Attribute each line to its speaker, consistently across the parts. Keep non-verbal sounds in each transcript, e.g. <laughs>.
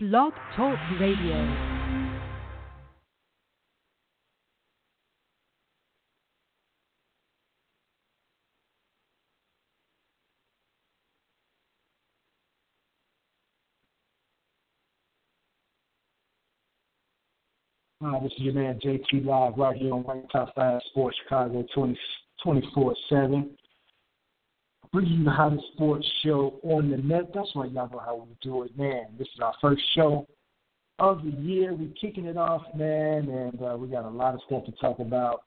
Speaker 1: Blog Talk Radio.
Speaker 2: Hi, this is your man JT Live right here on Rank Top 5 Sports Chicago 24 7. Bringing you the hottest sports show on the net. That's right, y'all know how we do it, man. This is our first show of the year. We're kicking it off, man, and uh, we got a lot of stuff to talk about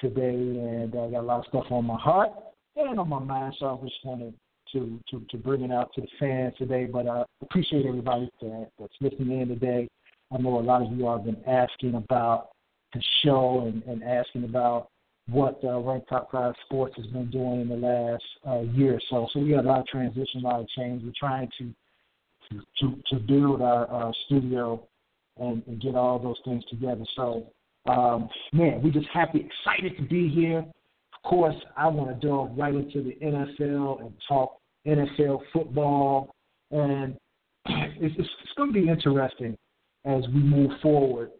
Speaker 2: today, and I uh, got a lot of stuff on my heart and on my mind, so I just wanted to, to, to bring it out to the fans today. But I uh, appreciate everybody that, that's listening in today. I know a lot of you have been asking about the show and, and asking about what uh, Rank Top 5 Sports has been doing in the last uh, year or so. So we got a lot of transition, a lot of change. We're trying to to, to, to build our, our studio and, and get all those things together. So, um, man, we're just happy, excited to be here. Of course, I want to delve right into the NFL and talk NFL football. And <clears throat> it's, it's, it's going to be interesting as we move forward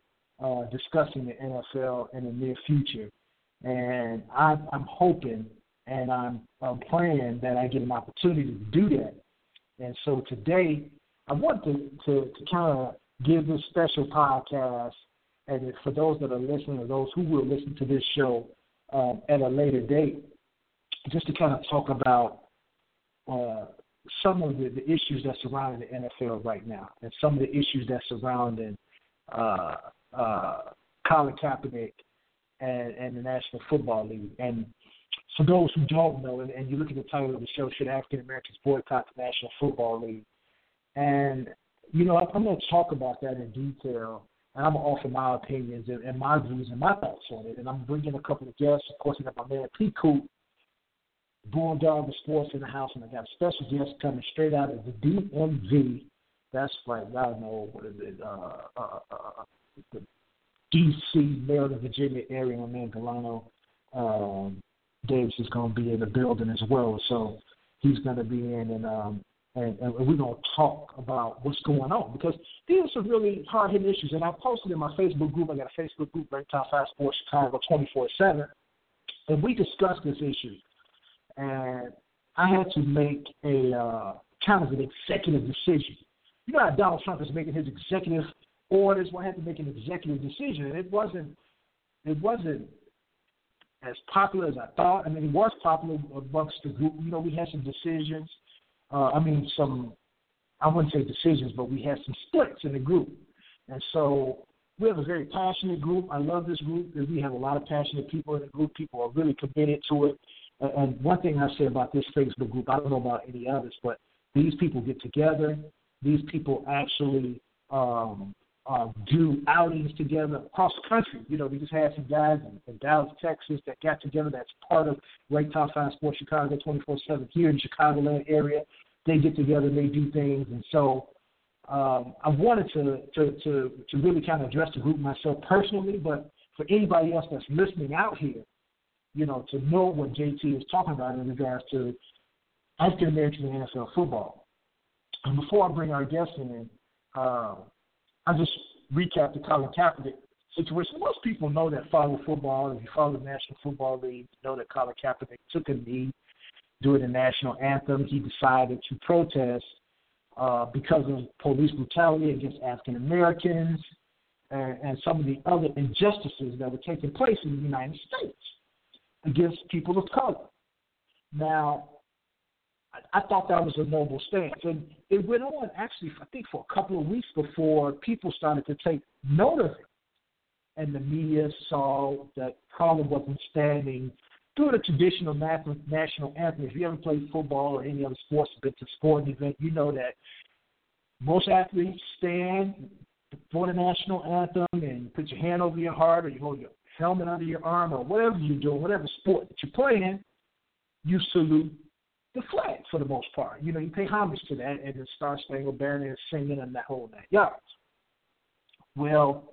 Speaker 2: uh, discussing the NFL in the near future. And I, I'm hoping and I'm, I'm praying that I get an opportunity to do that. And so today, I want to, to, to kind of give this special podcast, and for those that are listening or those who will listen to this show um, at a later date, just to kind of talk about uh, some of the, the issues that surround the NFL right now, and some of the issues that surround uh, uh, Colin Kaepernick and, and the National Football League. And for those who don't know, and, and you look at the title of the show, Should African Americans Boycott the National Football League? And, you know, I'm going to talk about that in detail, and I'm going to offer my opinions and, and my views and my thoughts on it. And I'm bringing a couple of guests. Of course, I got my man Pete Coop, Bulldogg of Sports in the house, and I got a special guest coming straight out of the DMV. That's right, y'all know what is it? Uh, uh, uh, the D.C., Maryland, Virginia area. My man Galano um, Davis is going to be in the building as well, so he's going to be in, and um, and, and we're going to talk about what's going on because these are some really hard hitting issues. And I posted in my Facebook group. I got a Facebook group, Rank Top Five Sports Chicago, twenty four seven, and we discussed this issue. And I had to make a uh, kind of an executive decision. You know how Donald Trump is making his executive orders. I had to make an executive decision, and it wasn't it wasn't as popular as I thought. I mean, it was popular amongst the group. You know, we had some decisions. Uh, I mean, some I wouldn't say decisions, but we had some splits in the group, and so we have a very passionate group. I love this group because we have a lot of passionate people in the group. People are really committed to it. And one thing I say about this Facebook group, I don't know about any others, but these people get together. These people actually um, uh, do outings together across the country. You know, we just had some guys in, in Dallas, Texas that got together. That's part of Rank Top Five Sports Chicago 24/7 here in the Chicagoland area. They get together, and they do things, and so um, I wanted to, to to to really kind of address the group myself personally, but for anybody else that's listening out here, you know, to know what JT is talking about in regards to African American NFL football. And before I bring our guests in, uh, I just recap the Colin Kaepernick situation. Most people know that follow football. If you follow the National Football League, you know that Colin Kaepernick took a knee during the national anthem. He decided to protest uh, because of police brutality against African Americans and, and some of the other injustices that were taking place in the United States against people of color. Now, I thought that was a noble stance. And it went on actually, I think, for a couple of weeks before people started to take note of it. And the media saw that Colin wasn't standing through the traditional national anthem. If you ever played football or any other sports, been to sporting event, you know that most athletes stand for the national anthem and you put your hand over your heart or you hold your helmet under your arm or whatever you're doing, whatever sport that you're playing, you salute the flag for the most part. You know, you pay homage to that, and the Star Spangled Banner is singing and that whole nine yards. Well,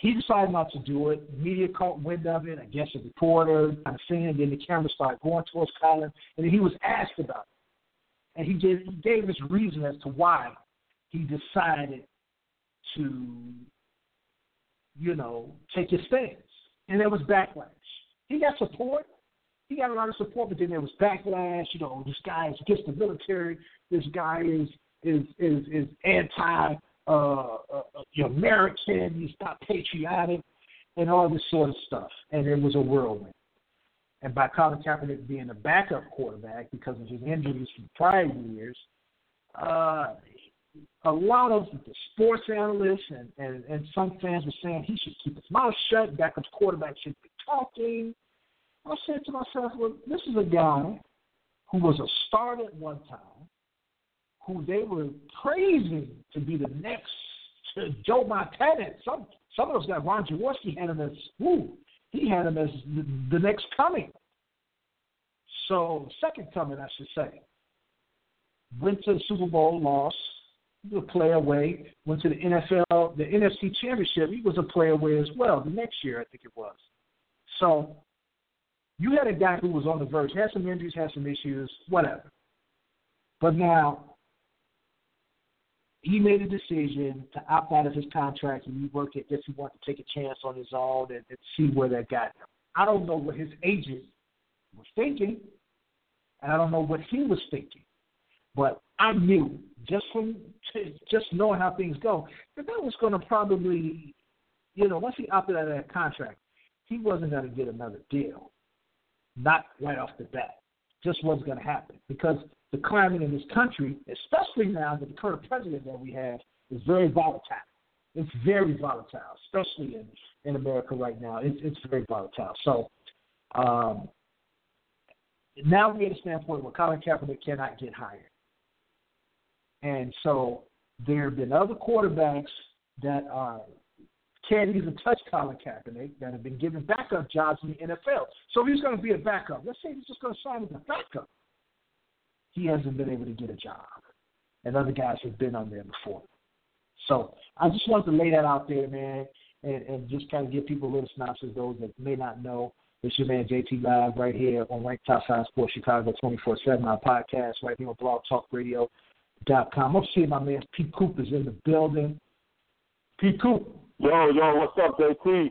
Speaker 2: he decided not to do it. Media caught wind of it. I guess a reporter kind of seeing it. Then the camera started going towards Colin, and then he was asked about it. And he gave, he gave his reason as to why he decided to, you know, take his stance. And there was backlash. He got support. He got a lot of support, but then there was backlash. You know, this guy is against the military. This guy is is is is anti uh, uh, American. He's not patriotic, and all this sort of stuff. And it was a whirlwind. And by Colin Kaepernick being a backup quarterback because of his injuries from prior years, uh, a lot of the sports analysts and, and, and some fans were saying he should keep his mouth shut, backup quarterback should be talking. I said to myself, well, this is a guy who was a starter at one time, who they were praising to be the next Joe Montana. Some some of those guys, Ron Jaworski had him as who he had him as the, the next coming. So second coming, I should say. Went to the Super Bowl, lost. He was a play away. Went to the NFL, the NFC Championship. He was a play away as well. The next year, I think it was. So you had a guy who was on the verge, had some injuries, had some issues, whatever. But now he made a decision to opt out of his contract and he worked it. Guess he wanted to take a chance on his own and, and see where that got him. I don't know what his agent was thinking, and I don't know what he was thinking. But I knew just from just knowing how things go that that was going to probably, you know, once he opted out of that contract, he wasn't going to get another deal. Not right off the bat. Just wasn't going to happen because the climate in this country, especially now that the current president that we have is very volatile. It's very volatile, especially in, in America right now. It's, it's very volatile. So um, now we're at a standpoint where Colin Kaepernick cannot get hired. And so there have been other quarterbacks that are can't even touch Colin Kaepernick that have been given backup jobs in the NFL. So he's going to be a backup. Let's say he's just going to sign as a backup. He hasn't been able to get a job, and other guys have been on there before. So I just wanted to lay that out there, man, and, and just kind of give people a little synopsis, those that may not know. It's your man JT Live right here on Rank Top Five Sports Chicago 24 7, our podcast right here on blogtalkradio.com. I'm seeing my man Pete Cooper's in the building. Pete Coop.
Speaker 3: Yo, yo, what's up, JT?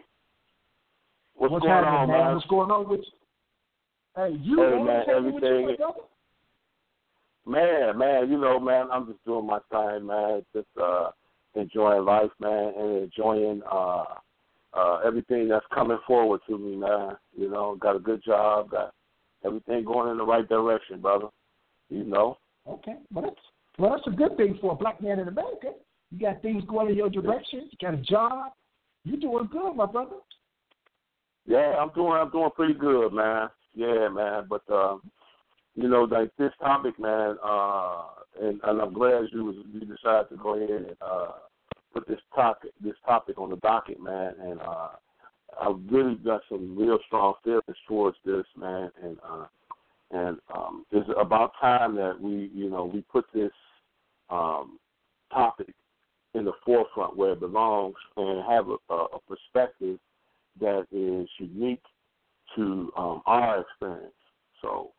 Speaker 3: What's,
Speaker 2: what's
Speaker 3: going on,
Speaker 2: man?
Speaker 3: man?
Speaker 2: What's going on with you? Hey, you
Speaker 3: Hey,
Speaker 2: man,
Speaker 3: man, everything-
Speaker 2: you,
Speaker 3: Man, man, you know, man, I'm just doing my thing, man. Just uh enjoying life, man, and enjoying uh uh everything that's coming forward to me, man. You know, got a good job, got everything going in the right direction, brother. You know.
Speaker 2: Okay, well that's well that's a good thing for a black man in America. You got things going in your direction. You got a job. You're doing good, my brother.
Speaker 3: Yeah, I'm doing I'm doing pretty good, man. Yeah, man. But um, you know, like this topic, man, uh and, and I'm glad you was you decided to go ahead and uh put this topic this topic on the docket, man, and uh I've really got some real strong feelings towards this, man, and uh and um it's about time that we, you know, we put this um topic in the forefront where it belongs and have a, a perspective that is unique to um, our experience. So,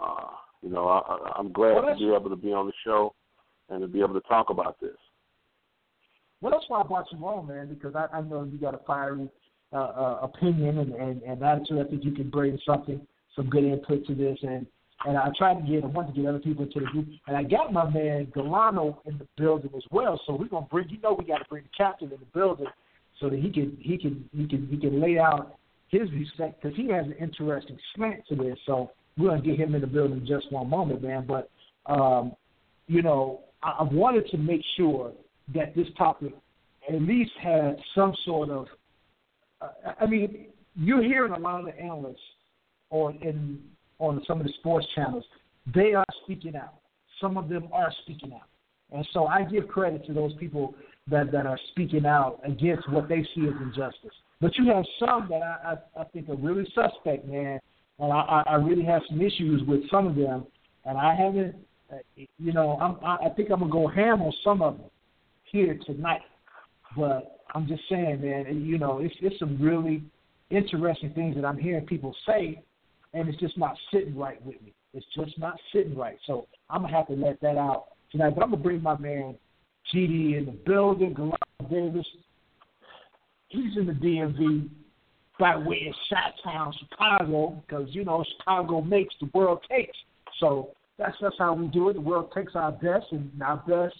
Speaker 3: uh, you know, I, I'm glad
Speaker 2: Well,
Speaker 3: to be able to be on the show and to be able to talk about this.
Speaker 2: Well, that's why I brought you on, man, because I, I know you got a fiery uh, uh, opinion and, and, and attitude. I think you can bring something, some good input to this. And, and I tried to get, I wanted to get other people into the group. And I got my man Galano in the building as well. So we're to bring, you know, we got to bring the captain in the building so that he can, he can, he can, he can lay out his respect because he has an interesting slant to this. So we're to get him in the building in just one moment, man. But, um, you know, I, I wanted to make sure that this topic at least had some sort of. Uh, I mean, you're hearing a lot of the analysts on in on some of the sports channels. They are speaking out. Some of them are speaking out, and so I give credit to those people that that are speaking out against what they see as injustice. But you have some that I I, I think are really suspect, man, and I, I really have some issues with some of them, and I haven't. Uh, you know, I'm, I, I think I'm gonna go ham on some of them here tonight. But I'm just saying, man, you know, it's it's some really interesting things that I'm hearing people say, and it's just not sitting right with me. It's just not sitting right. So I'm gonna have to let that out tonight. But I'm gonna bring my man GD in the building, Gallant Davis. He's in the DMV by way of Chi-Town, Chicago, because, you know, Chicago makes, the world takes. So that's that's how we do it. The world takes our best, and our best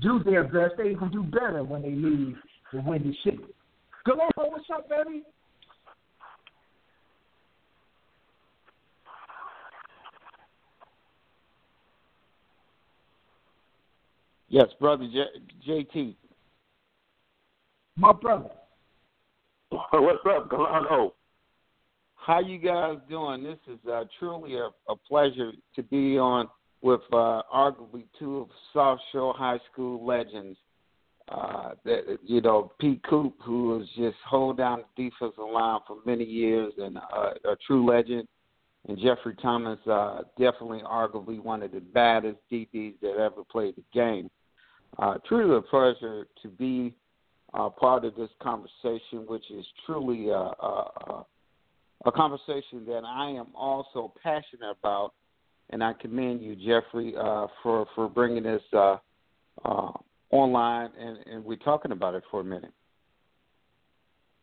Speaker 2: do their best. They even do better when they leave the Windy City. Gallant, what's up, baby?
Speaker 4: Yes, brother J- JT.
Speaker 2: My brother. <laughs>
Speaker 3: What's up, Galano?
Speaker 4: How you guys doing? This is uh, truly a, a pleasure to be on with uh, arguably two of South Shore High School legends. Uh, that you know, Pete Coop, who was just hold down the defensive line for many years and uh, a true legend, and Jeffrey Thomas, uh, definitely arguably one of the baddest DBs that ever played the game. Uh, truly a pleasure to be uh, part of this conversation, which is truly a, a, a conversation that I am also passionate about, and I commend you, Jeffrey, uh, for for bringing this uh, uh, online, and, and we're talking about it for a minute.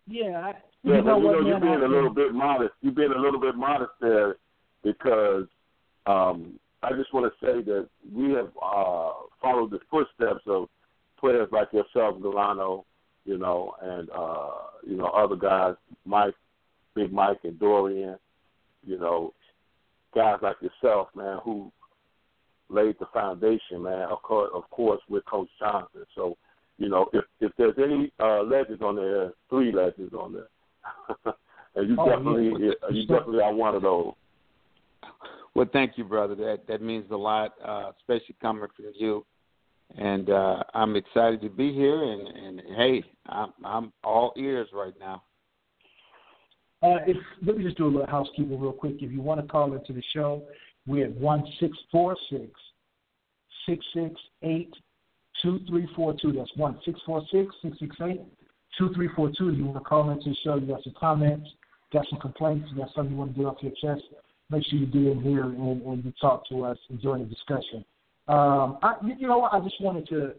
Speaker 2: Yeah, I,
Speaker 3: yeah,
Speaker 2: you know
Speaker 3: you
Speaker 2: what,
Speaker 3: know, you're being
Speaker 2: I,
Speaker 3: a little bit modest. You're being a little bit modest there because um, I just want to say that we have uh, followed the footsteps of players like yourself, Galano, you know, and uh, you know other guys, Mike, Big Mike, and Dorian, you know, guys like yourself, man, who laid the foundation, man. Of course, of course, with Coach Johnson. So, you know, if if there's any uh, legends on there, three legends on there, <laughs> and you
Speaker 2: Oh, yeah.
Speaker 3: definitely you <laughs> definitely are one of those.
Speaker 4: Well, thank you, brother. That that means a lot, uh, especially coming from you. And uh, I'm excited to be here. And, and hey, I'm, I'm all ears right now.
Speaker 2: Uh, if let me just do a little housekeeping real quick. If you want to call into the show, we're at one six four six six six eight two three four two. That's one six four six six six eight two three four two. If you want to call into the show, you got some comments, got some complaints, you got something you want to get off your chest. Make sure you do it here and, and you talk to us and join the discussion. Um, I, you know? I just wanted to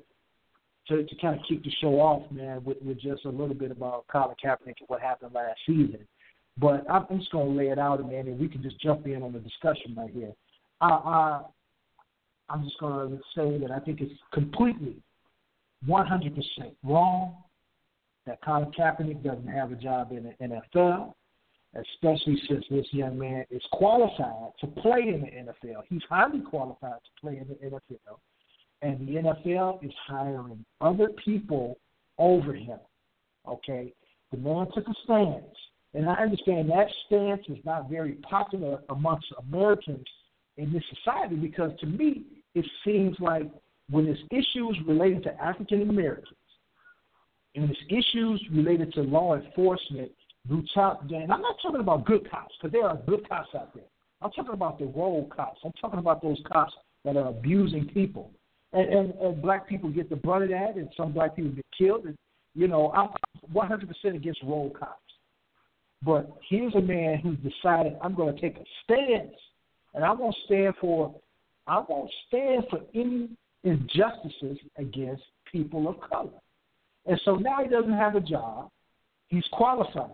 Speaker 2: to, to kind of kick the show off, man, with, with just a little bit about Colin Kaepernick and what happened last season. But I'm just going to lay it out, man, and we can just jump in on the discussion right here. I, I, I'm just going to say that I think it's completely 100% wrong that Colin Kaepernick doesn't have a job in the NFL, especially since this young man is qualified to play in the NFL. He's highly qualified to play in the NFL, and the NFL is hiring other people over him. Okay? The man took a stance, and I understand that stance is not very popular amongst Americans in this society because to me, it seems like when it's issues related to African Americans, and it's issues related to law enforcement, brutality, and I'm not talking about good cops because there are good cops out there. I'm talking about the rogue cops. I'm talking about those cops that are abusing people, and, and, and black people get the brunt of that, and some black people get killed. And you know, I'm 100% against rogue cops. But here's a man who's decided I'm going to take a stance, and I won't stand for I won't stand for any injustices against people of color. And so now he doesn't have a job. He's qualified.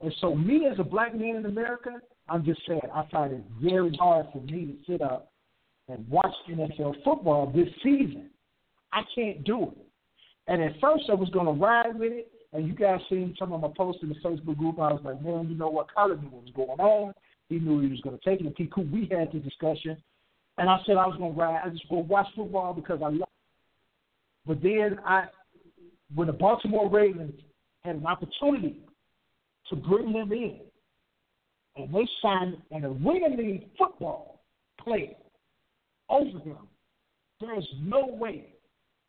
Speaker 2: And so me as a black man in America, I'm just saying I find it very hard for me to sit up and watch NFL football this season. I can't do it. And at first I was gonna ride with it and you guys seen some of my posts in the Facebook group. I was like, man, you know what? Colin knew what was going on. He knew he was going to take it. And we had the discussion. And I said I was going to ride. I just go watch football because I love it. But then I, when the Baltimore Ravens had an opportunity to bring him in, and they signed an arena league football player over him, there's no way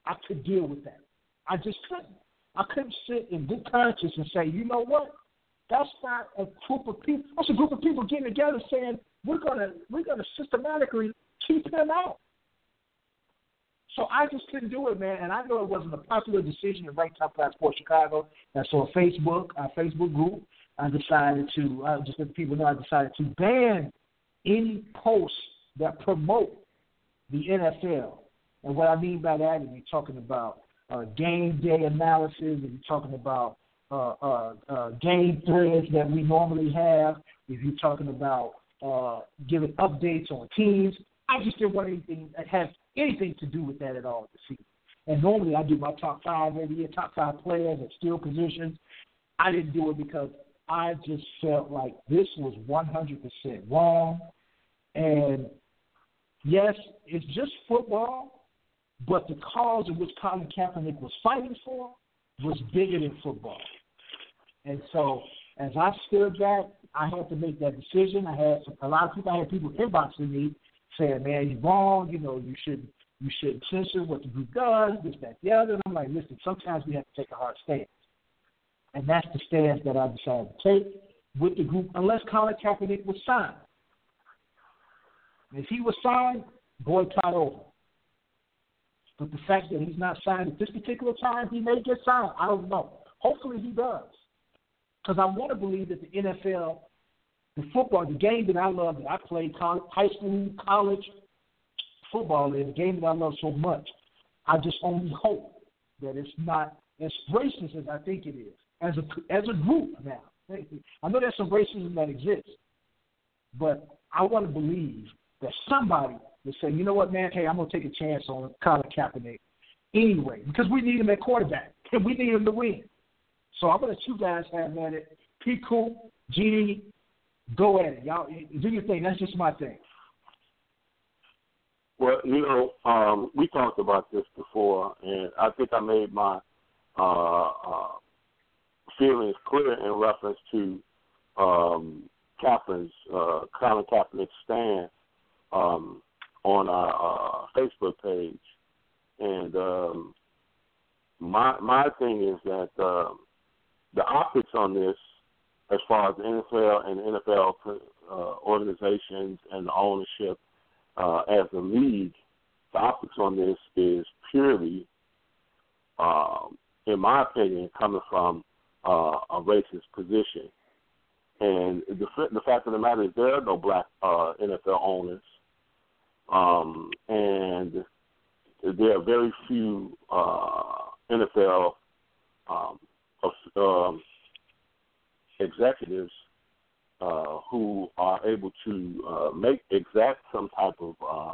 Speaker 2: I could deal with that. I just couldn't. I couldn't sit in good conscience and say, you know what? That's not a group of people. That's a group of people getting together saying we're gonna we're gonna systematically keep him out. So I just couldn't do it, man. And I know it wasn't a popular decision to write Top Five Sports Chicago. And so on Facebook, our Facebook group, I decided to uh, just let people know I decided to ban any posts that promote the NFL And what I mean by that is you're talking about uh, game day analysis, and you're talking about uh, uh, uh, game threads that we normally have, if you're talking about uh, giving updates on teams, I just didn't want anything that has anything to do with that at all this season. And normally I do my top five every year, top five players at skill positions. I didn't do it because I just felt like this was 100% wrong. And yes, it's just football, but the cause in which Colin Kaepernick was fighting for was bigger than football. And so as I stood back, I had to make that decision. I had a lot of people, I had people inboxing me saying, man, you're wrong. You know, you should you should censor what the group does, this, that, the other. And I'm like, listen, sometimes we have to take a hard stance. And that's the stance that I decided to take with the group, unless Colin Kaepernick was signed. If he was signed, boycott over. But the fact that he's not signed at this particular time, he may get signed. I don't know. Hopefully he does. Because I want to believe that the NFL, the football, the game that I love, that I played high school, college football is, the game that I love so much, I just only hope that it's not as racist as I think it is, as a, as a group now. <laughs> I know there's some racism that exists, but I want to believe that somebody will say, you know what, man, hey, I'm to take a chance on Colin Kaepernick anyway, because we need him at quarterback, <laughs> and we need him to win. So I'm to let you guys have at it. P. Coop, GD, go at it. Y'all do your thing. That's just my thing.
Speaker 3: Well, you know, um, we talked about this before, and I think I made my uh, uh, feelings clear in reference to um, Kaplan's, uh, Colin Kaepernick's stand um, on our uh, Facebook page, and um, my my thing is that uh, the optics on this, as far as the NFL and NFL uh, organizations and the ownership uh, as a league, the optics on this is purely, um, in my opinion, coming from uh, a racist position. And the the fact of the matter is, there are no black uh, NFL owners, um, and there are very few uh, NFL um, um, executives uh, who are able to uh, make exact some type of uh,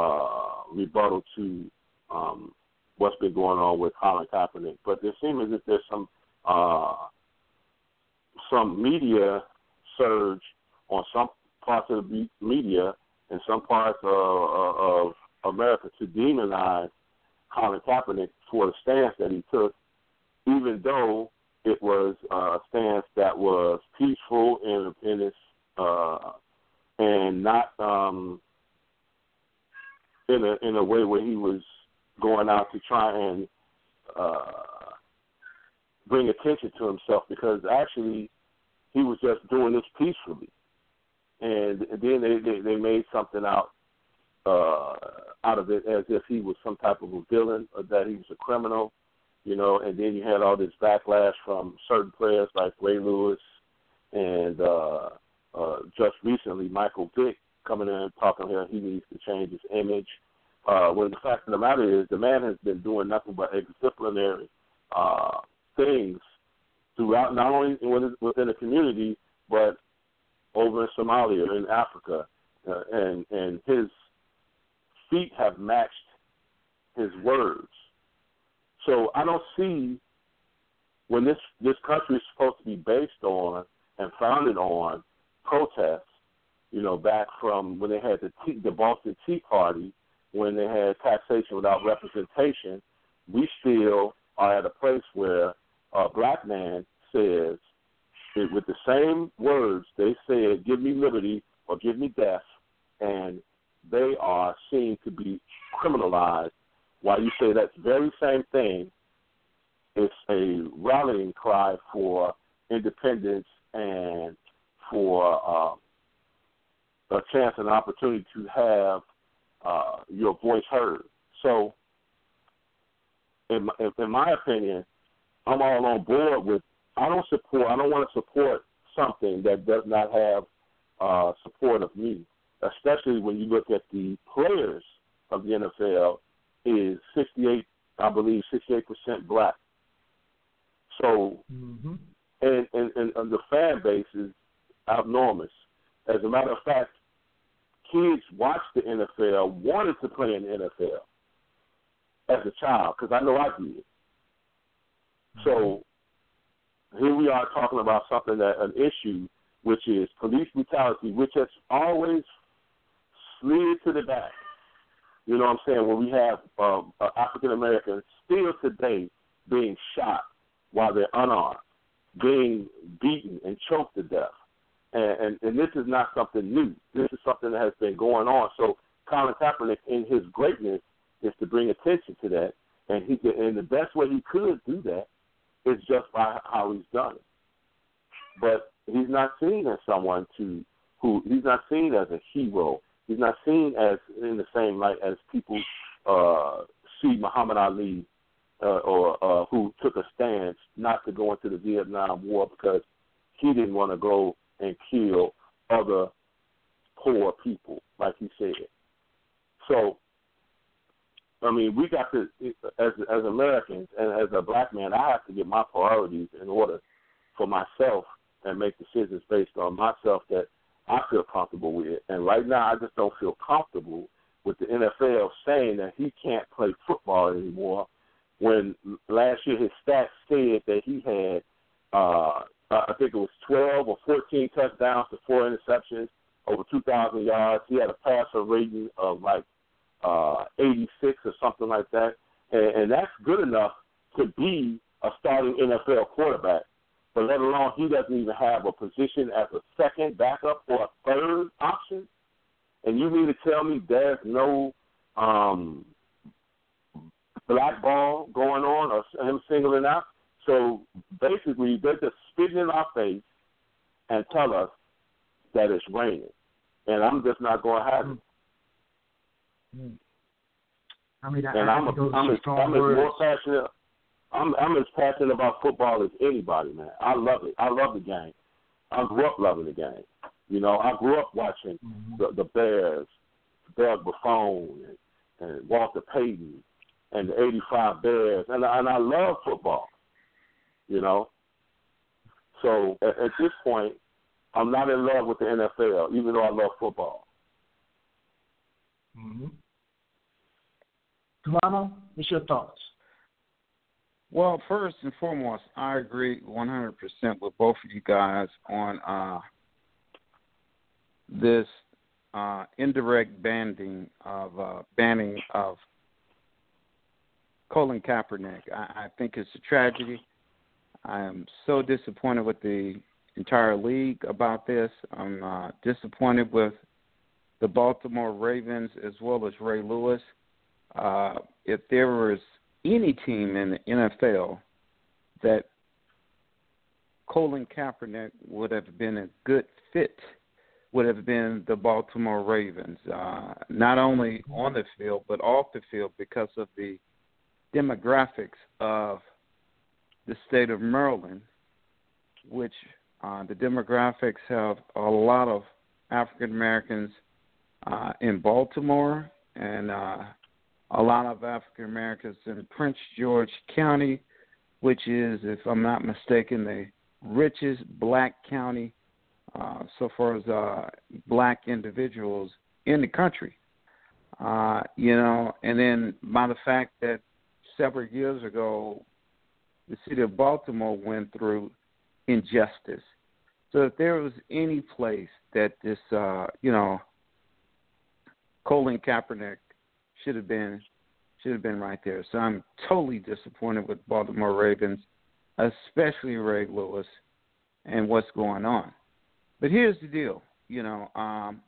Speaker 3: uh, rebuttal to um, what's been going on with Colin Kaepernick. But there seems as if there's some uh, some media surge on some parts of the media and some parts of, of America to demonize Colin Kaepernick for the stance that he took even though it was a stance that was peaceful in, in its uh, and not um, in a in a way where he was going out to try and uh, bring attention to himself because actually he was just doing this peacefully, and then they they, they made something out uh, out of it as if he was some type of a villain or that he was a criminal you know, and then you had all this backlash from certain players like Ray Lewis and uh, uh, just recently Michael Vick coming in and talking here he needs to change his image. Uh, when the fact of the matter is, the man has been doing nothing but exemplary uh, things throughout, not only within the community, but over in Somalia, in Africa, uh, and and his feet have matched his words. So I don't see when this this country is supposed to be based on and founded on protests. You know, back from when they had the tea, the Boston Tea Party, when they had taxation without representation, we still are at a place where a black man says, with the same words they said, "Give me liberty" or "Give me death," and they are seen to be criminalized why you say that very same thing is a rallying cry for independence and for uh, a chance and opportunity to have uh, your voice heard. So, in my, in my opinion, I'm all on board with. I don't support. I don't want to support something that does not have uh, support of me, especially when you look at the players of the NFL is 68, I believe, 68% black. So,
Speaker 2: Mm-hmm.
Speaker 3: and, and, and, and the fan base is abnormous. As a matter of fact, kids watched the NFL, wanted to play in the NFL as a child, because I know I did. So here we are talking about something that an issue, which is police brutality, which has always slid to the back. You know what I'm saying? When we have um, uh, African Americans still today being shot while they're unarmed, being beaten and choked to death, and, and and this is not something new. This is something that has been going on. So Colin Kaepernick, in his greatness, is to bring attention to that, and he could, and the best way he could do that is just by how he's done it. But he's not seen as someone to who he's not seen as a hero. He's not seen as in the same light as people uh, see Muhammad Ali uh, or uh, who took a stance not to go into the Vietnam War because he didn't want to go and kill other poor people, like he said. So, I mean, we got to, as as Americans and as a black man, I have to get my priorities in order for myself and make decisions based on myself that I feel comfortable with. And right now, I just don't feel comfortable with the NFL saying that he can't play football anymore. When last year his stats said that he had, uh, I think it was 12 or 14 touchdowns to four interceptions, over 2,000 yards. He had a passer rating of like uh, 86 or something like that, and, and that's good enough to be a starting NFL quarterback but let alone he doesn't even have a position as a second backup or a third option. And you mean to tell me there's no um, blackball going on or him singling out? So basically, they're just spitting in our face and tell us that it's raining, and I'm just not going to have it.
Speaker 2: Mm. I mean,
Speaker 3: and
Speaker 2: I,
Speaker 3: I'm,
Speaker 2: I
Speaker 3: a, I'm, as, I'm more passionate. I'm I'm as passionate about football as anybody, man. I love it. I love the game. I grew up loving the game. You know, I grew up watching
Speaker 2: mm-hmm.
Speaker 3: the, the Bears, Doug Buffone, and, and Walter Payton, and the '85 Bears, and and I love football. You know, so at, at this point, I'm not in love with the NFL, even though I love football.
Speaker 2: Mm-hmm. Toronto, what's your thoughts?
Speaker 4: Well, first and foremost, I agree 100% with both of you guys on uh, this uh, indirect banning of uh, banning of Colin Kaepernick. I, I think it's a tragedy. I am so disappointed with the entire league about this. I'm uh, disappointed with the Baltimore Ravens as well as Ray Lewis. Uh, if there was any team in the NFL that Colin Kaepernick would have been a good fit would have been the Baltimore Ravens, uh, not only on the field but off the field because of the demographics of the state of Maryland, which uh, the demographics have a lot of African Americans uh, in Baltimore and uh, a lot of African Americans in Prince George County, which is, if I'm not mistaken, the richest black county uh, so far as uh, black individuals in the country. Uh, you know, and then by the fact that several years ago, the city of Baltimore went through injustice. So if there was any place that this, uh, you know, Colin Kaepernick should have been should have been right there. So I'm totally disappointed with Baltimore Ravens, especially Ray Lewis, and what's going on. But here's the deal, you know, um,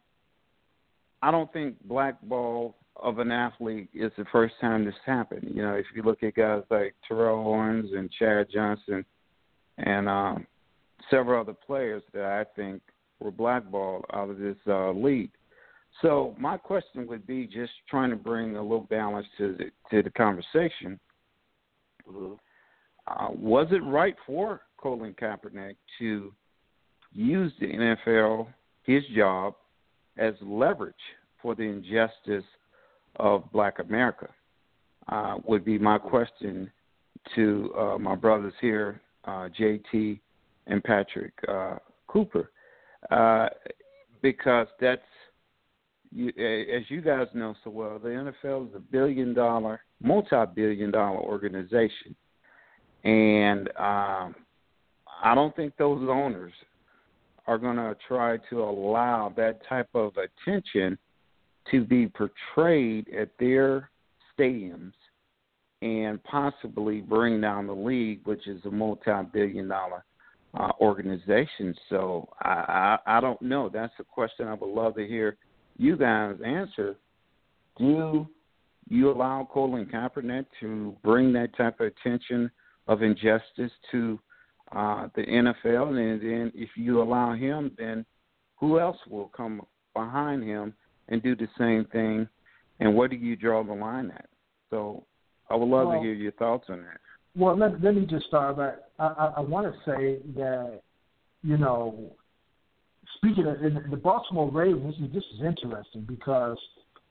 Speaker 4: I don't think blackball of an athlete is the first time this happened. You know, if you look at guys like Terrell Owens and Chad Johnson and um, several other players that I think were blackballed out of this uh, league. So my question would be just trying to bring a little balance to the to the conversation.
Speaker 3: Mm-hmm.
Speaker 4: Uh, was it right for Colin Kaepernick to use the NFL, his job, as leverage for the injustice of Black America? uh, would be my question to uh, my brothers here, uh, JT and Patrick uh, Cooper, uh, because that's you, as you guys know so well, the NFL is a billion dollar, multi billion dollar organization. And um, I don't think those owners are going to try to allow that type of attention to be portrayed at their stadiums and possibly bring down the league, which is a multi-billion dollar uh, organization. So I, I I don't know. That's a question I would love to hear you guys answer. Do you allow Colin Kaepernick to bring that type of attention of injustice to uh, the NFL? And then if you allow him, then who else will come behind him and do the same thing? And where do you draw the line at? So I would love well, to hear your thoughts on that.
Speaker 2: Well, let, let me just start by I, I, I want to say that, you know, speaking of the Baltimore Ravens, this is interesting because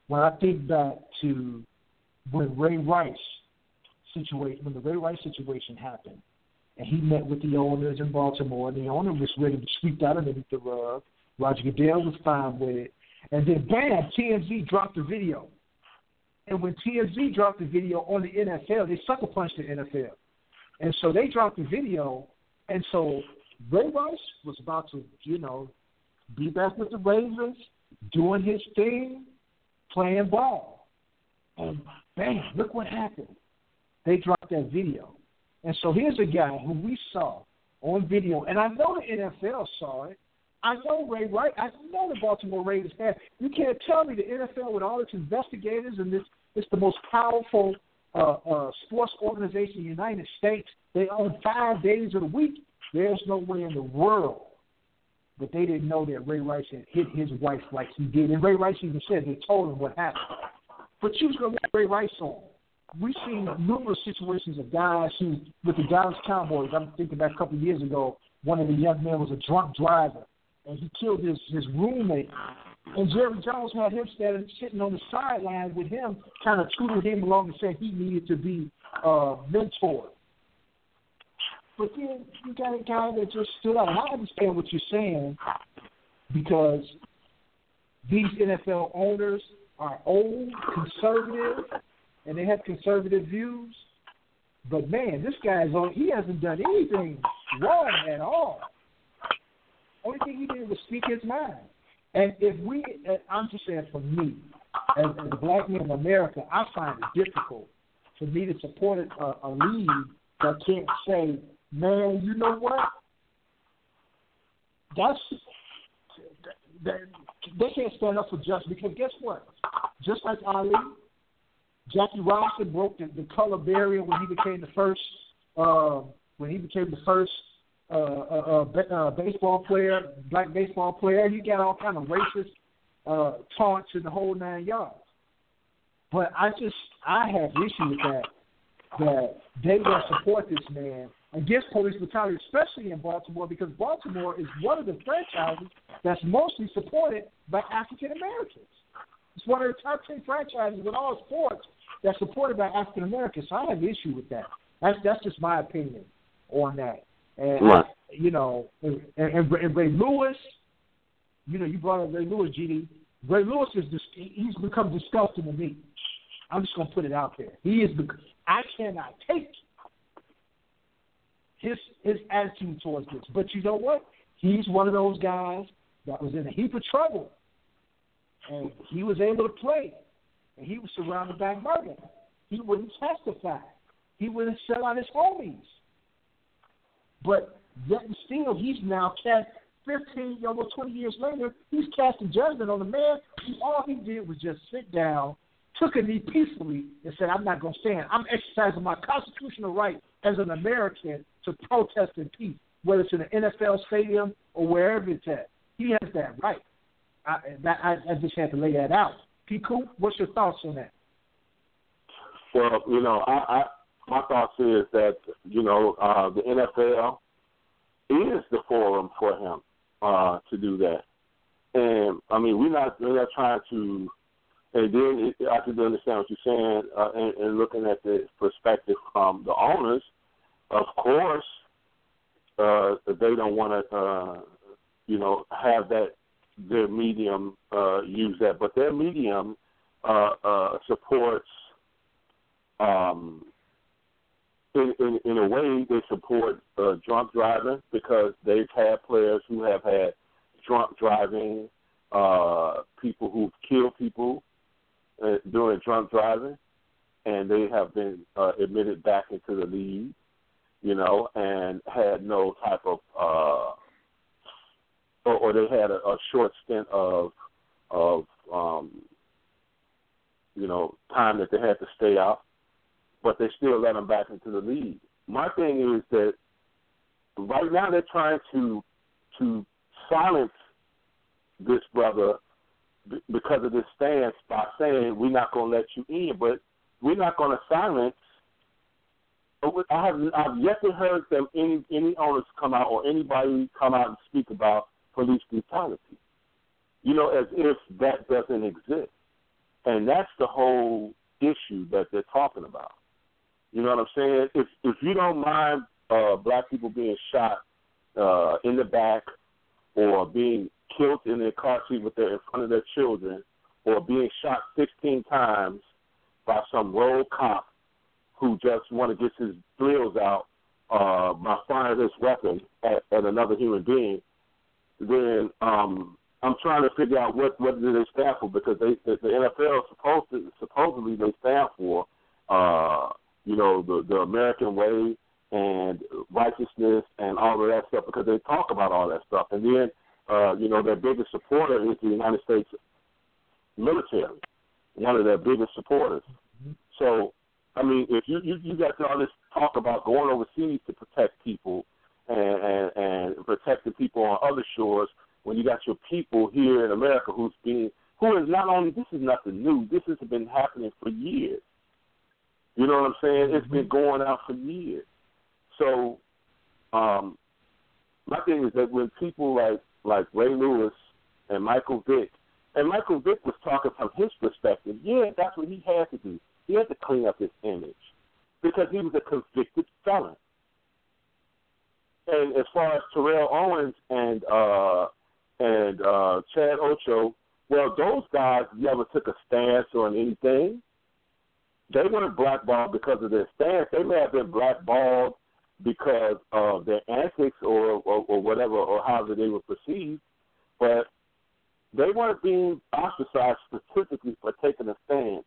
Speaker 2: when I think back to when Ray Rice situation, when the Ray Rice situation happened, and he met with the owners in Baltimore, the owner was ready to sweep that underneath the rug. Roger Goodell was fine with it, and then bam, TMZ dropped the video. And when TMZ dropped the video on the NFL, they sucker punched the NFL. And so they dropped the video. And so Ray Rice was about to, you know, be back with the Ravens, doing his thing, playing ball. And bam, look what happened. They dropped that video. And so here's a guy who we saw on video, and I know the NFL saw it. I know Ray Rice. I know the Baltimore Ravens have. You can't tell me the NFL with all its investigators and this it's the most powerful uh, uh, sports organization in the United States. They own five days of the week. There's no way in the world that they didn't know that Ray Rice had hit his wife like he did. And Ray Rice even said they told him what happened. But you was going to let Ray Rice on. We've seen numerous situations of guys who, with the Dallas Cowboys, I'm thinking back a couple of years ago, one of the young men was a drunk driver, and he killed his, his roommate and Jerry Jones had him standing, sitting on the sideline with him, kind of tutored him along and said he needed to be uh, mentored. But then you got a guy that just stood out. I understand what you're saying because these NFL owners are old, conservative, and they have conservative views. But man, this guy's on. He hasn't done anything wrong at all. Only thing he did was speak his mind. And if we, I'm just saying for me, as, as a black man in America, I find it difficult for me to support a, a league that can't say, man, you know what? That's that, they can't stand up for justice because guess what? Just like Ali, Jackie Robinson broke the, the color barrier when he became the first uh, when he became the first uh, uh, uh, baseball player, black baseball player. You got all kind of racist uh, taunts in the whole nine yards. But I just I have issue with that that they don't support this man against police brutality, especially in Baltimore, because Baltimore is one of the franchises that's mostly supported by African Americans. It's one of the top ten franchises in all sports that's supported by African Americans. So I have an issue with that. That's that's just my opinion on that. And right. you know, and, and, and Ray Lewis, you know, you brought up Ray Lewis, GD. Ray Lewis is just, he's become disgusting to me. I'm just gonna put it out there. He is. I cannot take his his attitude towards this. But you know what? He's one of those guys that was in a heap of trouble, and he was able to play, and he was surrounded by murder. He wouldn't testify. He wouldn't sell out his homies. But yet and still, he's now cast 15, almost 20 years later, he's casting judgment on the man who all he did was just sit down, took a knee peacefully, and said, I'm not going to stand. I'm exercising my constitutional right as an American to protest in peace, whether it's in an NFL stadium or wherever it's at. He has that right. I, that, I, I just had to lay that out. P. Coop, what's your thoughts on that?
Speaker 3: Well, you know, I, my thoughts is that you know uh, the NFL is the forum for him uh, to do that, and I mean we're not we're not trying to and then it, I can understand what you're saying, uh, and, and looking at the perspective from the owners. Of course, uh, they don't want to, uh, you know, have that their medium uh, use that, but their medium uh, uh, supports. Um, in, in, in a way, they support uh, drunk driving because they've had players who have had drunk driving, uh, people who've killed people uh, during drunk driving, and they have been uh, admitted back into the league, you know, and had no type of, uh, or, or they had a, a short stint of, of, um, you know, time that they had to stay out but they still let him back into the league. My thing is that right now they're trying to to silence this brother because of this stance by saying we're not going to let you in, but we're not going to silence. I have I've yet to heard them any any owners come out or anybody come out and speak about police brutality. You know, as if that doesn't exist, and that's the whole issue that they're talking about. You know what I'm saying? If if you don't mind uh, black people being shot uh, in the back or being killed in their car seat with their in front of their children or being shot 16 times by some rogue cop who just want to get his thrills out uh, by firing his weapon at, at another human being, then um, I'm trying to figure out what what do they stand for because they the, the NFL supposed to supposedly they stand for uh, you know, the the American way and righteousness and all of that stuff because they talk about all that stuff. And then, uh, you know, their biggest supporter is the United States military, one of their biggest supporters. Mm-hmm. So, I mean, if you, you you got all this talk about going overseas to protect people and, and and protect the people on other shores, when you got your people here in America who's being who is not only this is nothing new. This has been happening for years. You know what I'm saying? It's been mm-hmm. going out for years. So, um, my thing is that when people like like Ray Lewis and Michael Vick, and Michael Vick was talking from his perspective, yeah, that's what he had to do. He had to clean up his image because he was a convicted felon. And as far as Terrell Owens and uh, and uh, Chad Ocho, well, those guys never took a stance on anything they weren't blackballed because of their stance. They may have been blackballed because of their antics or, or, or whatever, or however they were perceived, but they weren't being ostracized specifically for taking a stand.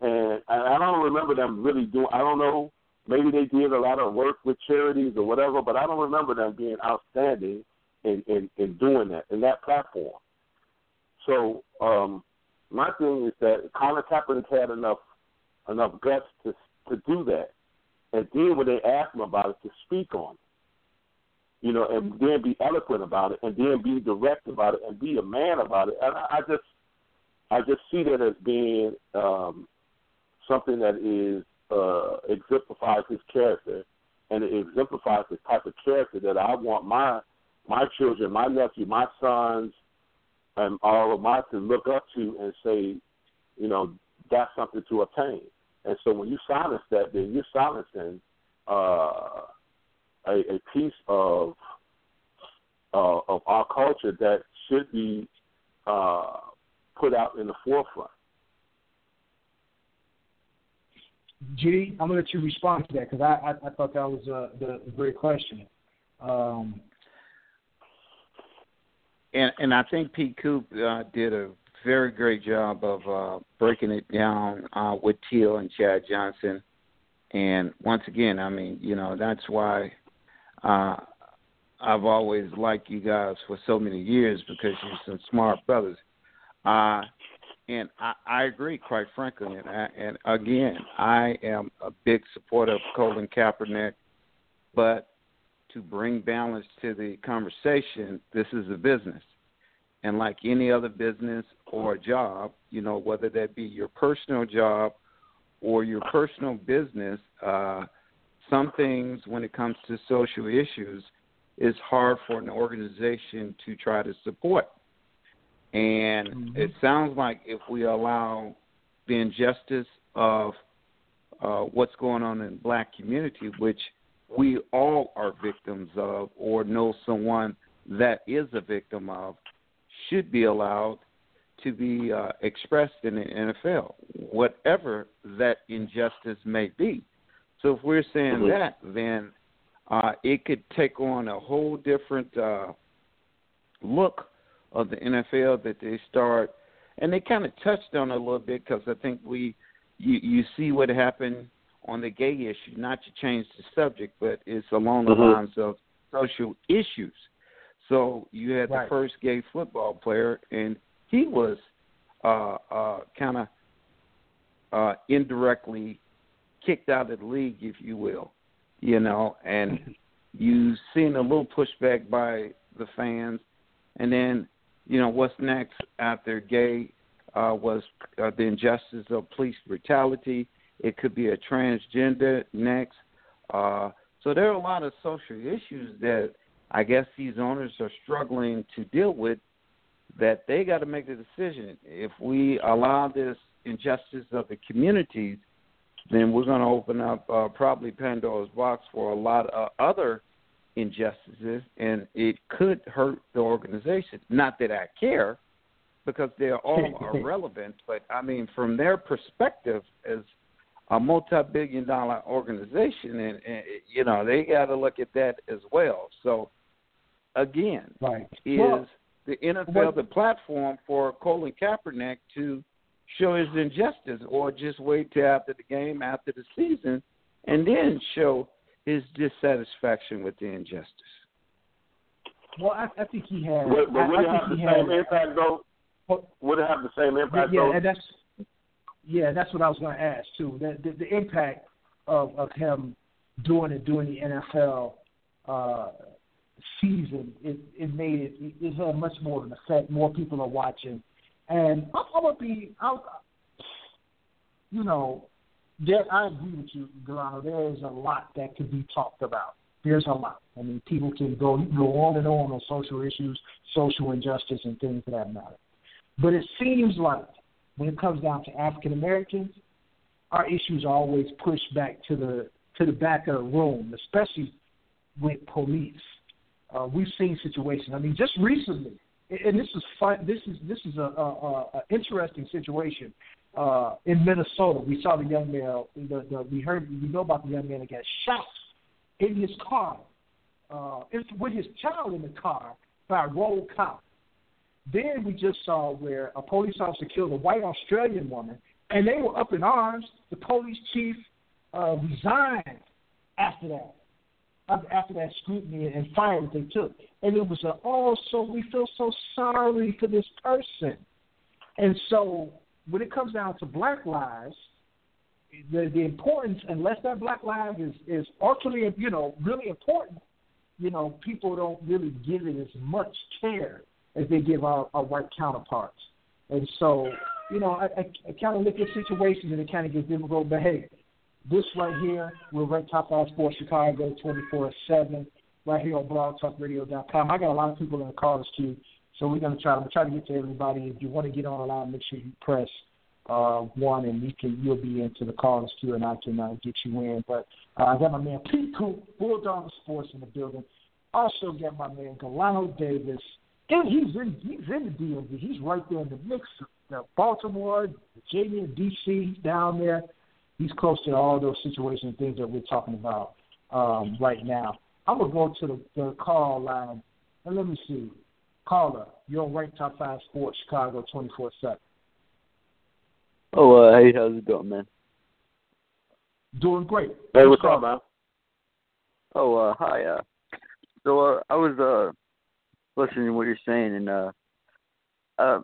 Speaker 3: And I don't remember them really doing. I don't know. Maybe they did a lot of work with charities or whatever, but I don't remember them being outstanding in in, in doing that in that platform. So um, my thing is that Colin Kaepernick had enough enough guts to to do that, and then when they ask him about it, to speak on it. You know, and then be eloquent about it, and then be direct about it, and be a man about it. And I, I just, I just see that as being um, something that is uh, exemplifies his character, and it exemplifies the type of character that I want my my children, my nephew, my sons, and all of my to look up to and say, you know, that's something to obtain. And so when you silence that, then you're silencing uh, a, a piece of uh, of our culture that should be uh, put out in the forefront.
Speaker 2: G, I'm gonna let you respond to that because I, I, I thought that was a, the, a great question. Um,
Speaker 4: and and I think P. Coop uh, did a very great job of uh, breaking it down uh, with T.O. and Chad Johnson. And once again, I mean, you know, that's why uh, I've always liked you guys for so many years because you're some smart brothers. Uh, and I, I agree, quite frankly. And, I, and again, I am a big supporter of Colin Kaepernick, but to bring balance to the conversation, this is a business. And like any other business or job, you know, whether that be your personal job or your personal business, uh, some things when it comes to social issues is hard for an organization to try to support. And mm-hmm. it sounds like if we allow the injustice of uh, what's going on in black community, which we all are victims of or know someone that is a victim of, should be allowed to be uh, expressed in the NFL, whatever that injustice may be. So if we're saying mm-hmm. that, then uh, it could take on a whole different uh, look of the NFL that they start, and they kind of touched on a little bit because I think we you you see what happened on the gay issue. Not to change the subject, but it's along the
Speaker 3: mm-hmm.
Speaker 4: lines of social issues. So you had
Speaker 2: right.
Speaker 4: the first gay football player, and he was uh, uh, kind of uh, indirectly kicked out of the league, if you will, you know, and <laughs> you've seen a little pushback by the fans, and then you know what's next after gay uh, was uh, the injustice of police brutality. It could be a transgender next. Uh, so there are a lot of social issues that I guess these owners are struggling to deal with. That they got to make the decision. If we allow this injustice of the communities, then we're going to open up uh, probably Pandora's box for a lot of other injustices, and it could hurt the organization. Not that I care, because they're all <laughs> irrelevant. But I mean, from their perspective, as a multi-billion-dollar organization, and, and you know they got to look at that as well. So, again,
Speaker 2: right.
Speaker 4: is
Speaker 2: well,
Speaker 4: the NFL
Speaker 2: what,
Speaker 4: the platform for Colin Kaepernick to show his injustice, or just wait till after the game, after the season, and then show his dissatisfaction with the injustice?
Speaker 2: Well, I, I think he has.
Speaker 3: But, but would
Speaker 2: I
Speaker 3: it have the same
Speaker 2: has,
Speaker 3: impact though? Would it have the same impact
Speaker 2: yeah,
Speaker 3: though?
Speaker 2: and that's yeah, that's what I was going to ask too. The, the, the impact of of him doing it during the NFL uh, season, it, it made it it had uh, much more of an effect. More people are watching, and I'm, I'm gonna be, I'll, you know, there, I agree with you, Delano. There is a lot that could be talked about. There's a lot. I mean, people can go go on and on on social issues, social injustice, and things of that matter. But it seems like when it comes down to African Americans, our issues are always pushed back to the to the back of the room, especially with police. Uh, we've seen situations. I mean, just recently, and this is fun. This is this is a, a, a interesting situation uh, in Minnesota. We saw the young man. The, the, we heard we know about the young man that got shot in his car, uh, with his child in the car by a road cop. Then we just saw where a police officer killed a white Australian woman, and they were up in arms. The police chief uh, resigned after that, after that scrutiny and fire that they took. And it was a, oh, so we feel so sorry for this person. And so when it comes down to black lives, the the importance, unless that black life is is ultimately, you know, really important, you know, people don't really give it as much care as they give our, our white counterparts. And so, you know, I, I, I kind of look at situations and it kind of gets difficult. But hey, this right here, we're Rank Top 5 Sports Chicago 24 7, right here on blogtalkradio.com. I got a lot of people in the callers queue, so we're going to try to try to get to everybody. If you want to get on the line, make sure you press uh, one, and you can you'll be into the callers queue, and I can uh, get you in. But uh, I got my man P. Coop, Bulldogg Sports in the building. Also got my man Galano Davis and he's in he's in the DMV. He's right there in the mix. Of the Baltimore, Virginia, DC, down there. He's close to all those situations and things that we're talking about um, right now. I'm gonna go to the, the call line and let me see. Caller, you're on Rank Top Five Sports Chicago twenty four seven.
Speaker 5: Oh, uh, hey, how's it going, man?
Speaker 2: Doing great.
Speaker 3: Hey, what's up, man?
Speaker 5: Oh, uh, hi. Uh, so uh, I was uh listening to what you're saying, and uh, uh,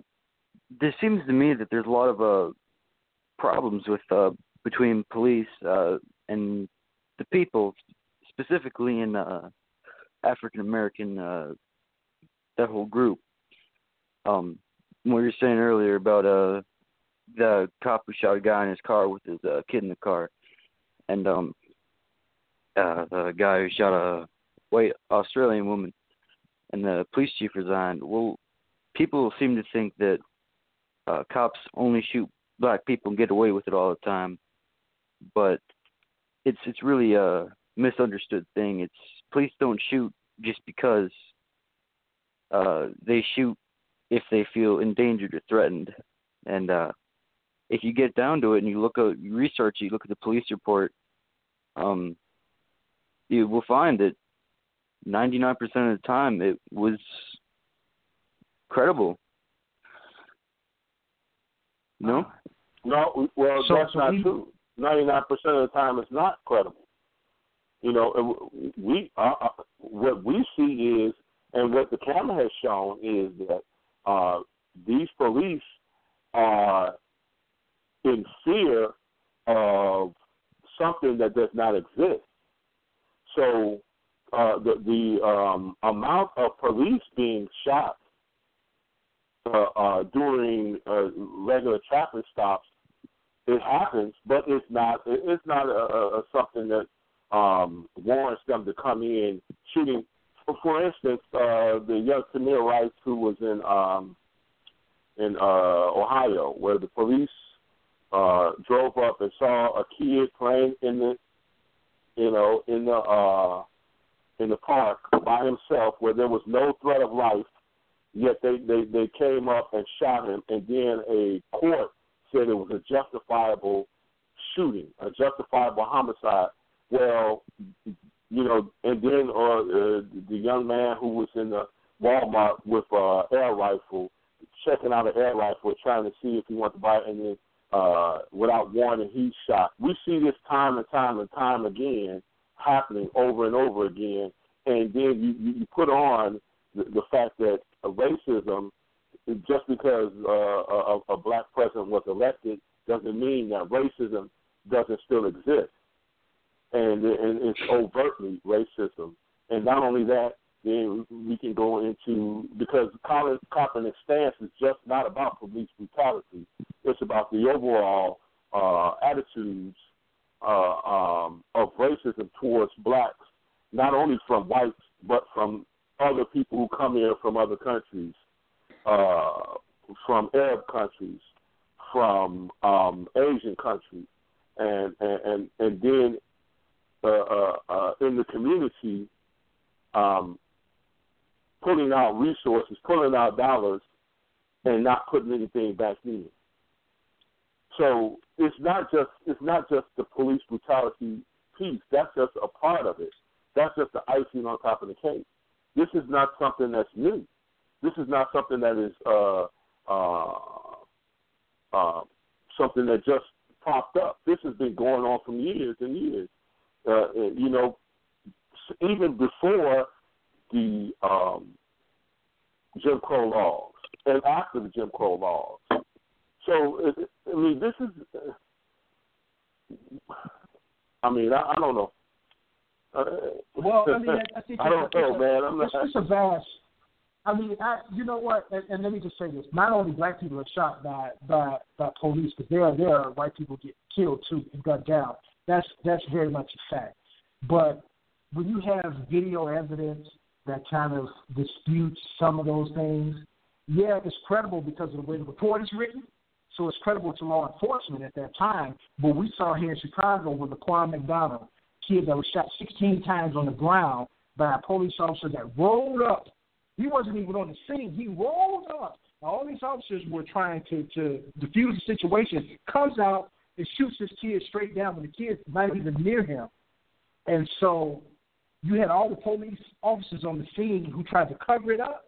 Speaker 5: there seems to me that there's a lot of uh, problems with uh, between police uh, and the people, specifically in uh, African American uh, that whole group. Um, what you're saying earlier about uh, the cop who shot a guy in his car with his uh, kid in the car, and um, uh, the guy who shot a white Australian woman and the police chief resigned. Well, people seem to think that uh, cops only shoot black people and get away with it all the time, but it's it's really a misunderstood thing. It's police don't shoot just because uh, they shoot if they feel endangered or threatened, and uh, if you get down to it and you look at you research, you look at the police report, um, you will find that 99% of the time it was credible. No.
Speaker 3: No, well,
Speaker 2: So-
Speaker 3: that's
Speaker 2: so
Speaker 3: not
Speaker 2: we-
Speaker 3: true. Ninety-nine percent of the time, it's not credible. You know, we uh, uh, what we see is, and what the camera has shown is that uh, these police are in fear of something that does not exist. So uh, the the um, amount of police being shot uh, uh, during uh, regular traffic stops, it happens, but it's not it's not a, a, something that um, warrants them to come in shooting. For, for instance, uh, the young Tamir Rice who was in um, in uh, Ohio, where the police uh, drove up and saw a kid playing in the you know in the uh, in the park by himself, where there was no threat of life Yet they, they, they came up and shot him, and then a court said it was a justifiable shooting, a justifiable homicide. Well, you know, and then uh, uh, the young man who was in the Walmart with uh, air rifle, checking out an air rifle, trying to see if he wanted to buy it, and then uh, without warning, he's shot. We see this time and time and time again happening over and over again, and then you, you, put on the, the fact that racism, just because uh, a, a black president was elected, doesn't mean that racism doesn't still exist, and, and it's overtly racism. And not only that, then we can go into because Colin Kaepernick's stance is just not about police brutality; it's about the overall uh, attitudes uh, um, of racism towards blacks, not only from whites but from other people who come here from other countries, uh, from Arab countries, from um, Asian countries, and and and, and then uh, uh, uh, in the community, um, pulling out resources, pulling out dollars, and not putting anything back in. So it's not just it's not just the police brutality piece. That's just a part of it. That's just the icing on top of the cake. This is not something that's new. This is not something that is uh, uh, uh, something that just popped up. This has been going on for years and years. Uh, you know, even before the um, Jim Crow laws and after the Jim Crow laws. So, I mean, this is. I mean, I, I don't know. Uh,
Speaker 2: well, I mean, I, I <laughs> think
Speaker 3: I don't know, man. I'm not.
Speaker 2: it's a vast. I mean, I, you know what? And, and let me just say this: not only black people are shot by by, by police, but there there are white people get killed too and gunned down. That's that's very much a fact. But when you have video evidence that kind of disputes some of those things, yeah, it's credible because of the way the report is written. So it's credible to law enforcement at that time. But we saw here in Chicago with Laquan McDonald, kid that was shot 16 times on the ground by a police officer that rolled up. He wasn't even on the scene. He rolls up. Now, All these officers were trying to, to defuse the situation. Comes out and shoots this kid straight down when the kid's not even near him. And so you had all the police officers on the scene who tried to cover it up,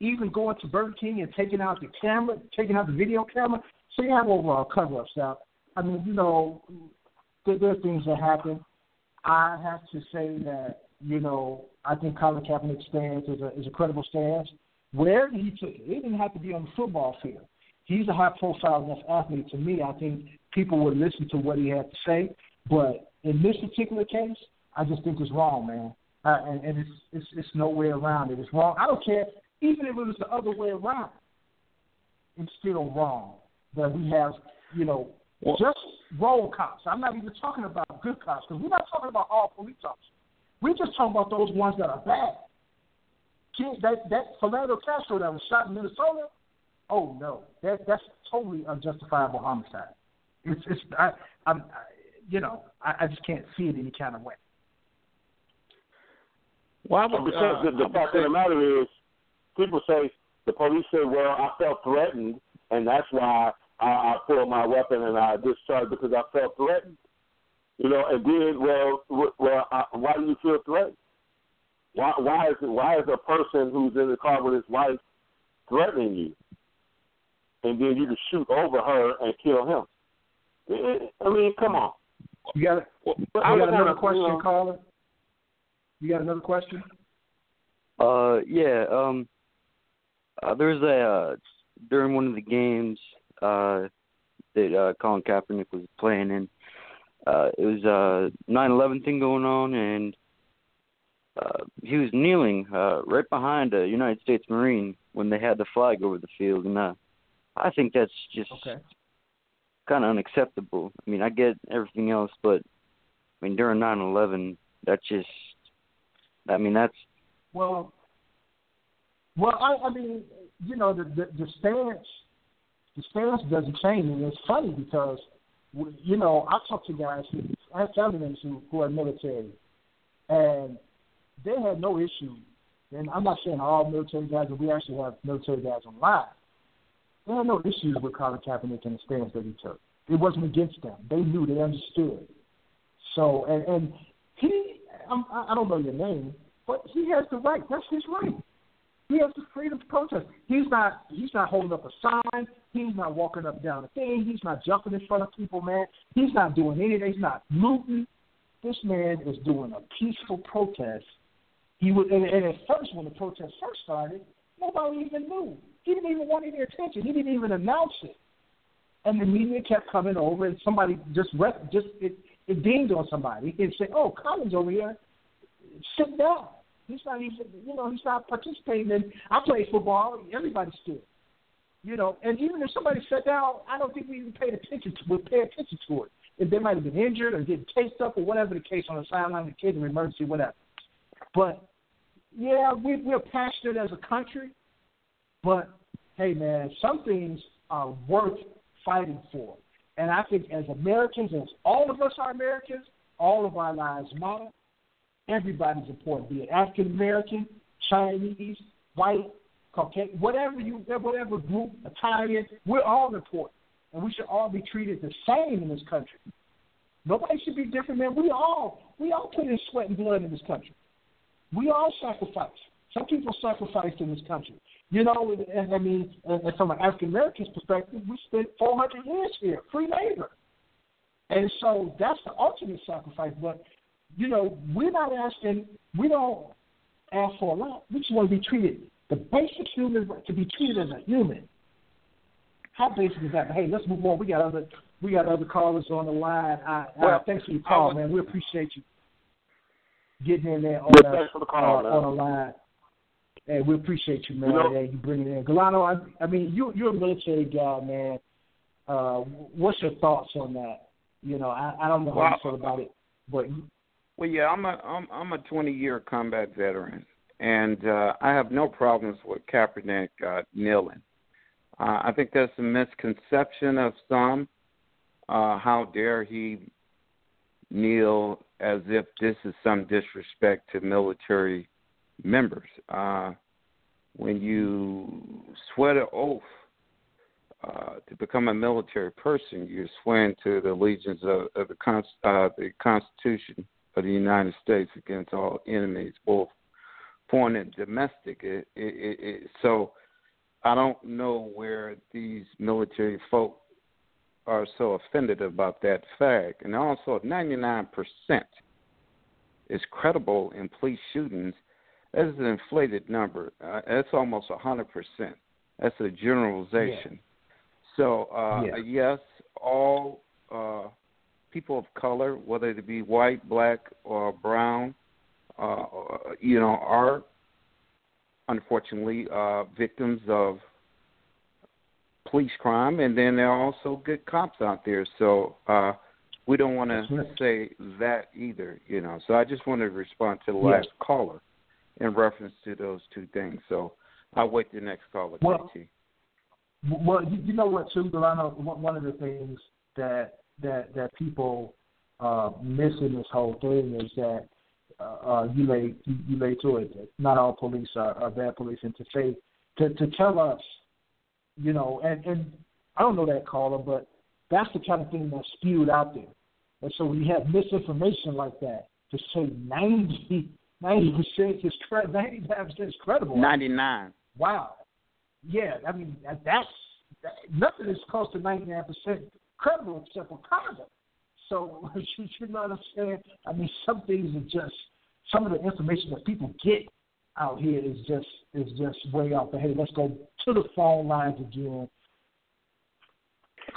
Speaker 2: even going to Burger King and taking out the camera, taking out the video camera. So you have overall cover up stuff. I mean, you know, there, there are things that happen. I have to say that you know I think Colin Kaepernick's stance is a is a credible stance. Where he took it, it didn't have to be on the football field. He's a high profile enough athlete to me. I think people would listen to what he had to say. But in this particular case, I just think it's wrong, man. Uh, and and it's, it's it's no way around it. It's wrong. I don't care even if it was the other way around. It's still wrong that we have you know
Speaker 4: Well-
Speaker 2: just role cops. I'm not even talking about good cops because we're not talking about all police officers. We're just talking about those ones that are bad. Kid, that that Philando Castro that was shot in Minnesota. oh no, that that's totally unjustifiable homicide. It's it's I I'm I, you know I, I just can't see it any kind of way.
Speaker 4: Well, I
Speaker 3: But
Speaker 4: would,
Speaker 3: because
Speaker 4: uh,
Speaker 3: the, the
Speaker 4: I would
Speaker 3: fact
Speaker 4: say-
Speaker 3: of the matter is, people say the police say, "Well, I felt threatened, and that's why I, I pulled my weapon and I discharged because I felt threatened." You know, and then, well, well, I, why do you feel threatened? Why, why is it, why is a person who's in the car with his wife threatening you, and then you can shoot over her and kill him? I mean, come on.
Speaker 2: You got
Speaker 3: Well,
Speaker 2: you
Speaker 3: I
Speaker 2: got another
Speaker 3: kinda,
Speaker 2: question,
Speaker 3: you know,
Speaker 2: caller? You got another question?
Speaker 5: Uh, yeah. Um, uh, there was a uh, during one of the games uh, that uh, Colin Kaepernick was playing in. Uh, it was a 9/11 thing going on, and uh, he was kneeling uh, right behind a United States Marine when they had the flag over the field, and uh, I think that's just
Speaker 2: Okay.
Speaker 5: kind of unacceptable. I mean, I get everything else, but I mean, during 9/11, that's just. I mean, that's
Speaker 2: Well, well, I, I mean, you know, the, the the stance, the stance doesn't change, and it's funny because, you know, I talk to guys who I have family members who, who are military, and they had no issue. And I'm not saying all military guys, but we actually have military guys on live. They had no issues with Colin Kaepernick and the stance that he took. It wasn't against them. They knew, they understood. So, and and he, I'm, I don't know your name, but he has the right. That's his right. He has the freedom to protest. He's not. He's not holding up a sign. He's not walking up down a thing. He's not jumping in front of people, man. He's not doing anything. He's not looting. This man is doing a peaceful protest. He was, and, and at first, when the protest first started, nobody even knew. He didn't even want any attention. He didn't even announce it. And the media kept coming over, and somebody just rep, just it, it dinged on somebody and said, "Oh, Colin's over here. Sit down." He's not even, you know, he's not participating in. I play football. Everybody stood, you know. And even if somebody sat down, I don't think we even paid attention to. Would pay attention to it. If they might have been injured or getting chased up or whatever the case on the sideline, the kid in emergency, whatever. But yeah, we, we're passionate as a country. But hey, man, some things are worth fighting for. And I think as Americans, as all of us are Americans, all of our lives matter. Everybody's important, be it African American, Chinese, white, Caucasian, whatever you, whatever group, Italian, we're all important, and we should all be treated the same in this country. Nobody should be different, man. We all, we all put in sweat and blood in this country. We all sacrifice. Some people sacrificed in this country. You know, I mean, from an African American's perspective, we spent 400 years here, free labor. And so that's the ultimate sacrifice. But, you know, we're not asking, we don't ask for a lot. We just want to be treated, the basic human to be treated as a human. How basic is that? But hey, let's move on. We got other, we got other callers on the line. I,
Speaker 4: Well,
Speaker 2: I, thanks for your call,
Speaker 4: was-
Speaker 2: man. We appreciate you getting in there on,
Speaker 3: Yeah,
Speaker 2: the,
Speaker 3: thanks for the call,
Speaker 2: uh, on the line. Hey, we appreciate you, man.
Speaker 3: You know-
Speaker 2: hey, you bringing it in. Galano, I, I mean, you, you're a military guy, man. Uh, what's your thoughts on that? You know, I, I don't know how you feel about it, but
Speaker 4: Well, yeah, I'm a I'm I'm a 20 year combat veteran, and uh, I have no problems with Kaepernick uh, kneeling. Uh, I think that's a misconception of some. Uh, how dare he kneel as if this is some disrespect to military members? Uh, when you swear an oath uh, to become a military person, you're swearing to the allegiance of, of the, uh, the Constitution of the United States against all enemies, both foreign and domestic. It, it, it, so I don't know where these military folk are so offended about that fact. And also, 99% is credible in police shootings. That is an inflated number. Uh, that's almost 100%. That's a generalization. So, uh,
Speaker 2: Yeah.
Speaker 4: yes, all uh, people of color, whether it be white, black, or brown, uh, you know, are unfortunately uh, victims of police crime, and then there are also good cops out there. So uh, we don't want to
Speaker 2: right.
Speaker 4: say that either, you know. So I just wanted to respond to the last caller in reference to those two things. So I'll wait the next caller,
Speaker 2: Well,
Speaker 4: JT.
Speaker 2: Well, you, you know what, too, Delano. One of the things that that that people uh, miss in this whole thing is that uh, uh you lay you, lay to it. That not all police are, are bad police, and to say to to tell us, you know, and and I don't know that caller, but that's the kind of thing that's spewed out there. And so we have misinformation like that to say ninety ninety percent is credible. 95% is credible.
Speaker 4: 99.
Speaker 2: Wow. Yeah, I mean, that's that, nothing is close to 99% criminal except for Congress. So <laughs> you should not understand. I mean, some things are just some of the information that people get out here is just is just way off. But hey, let's go to the phone lines again.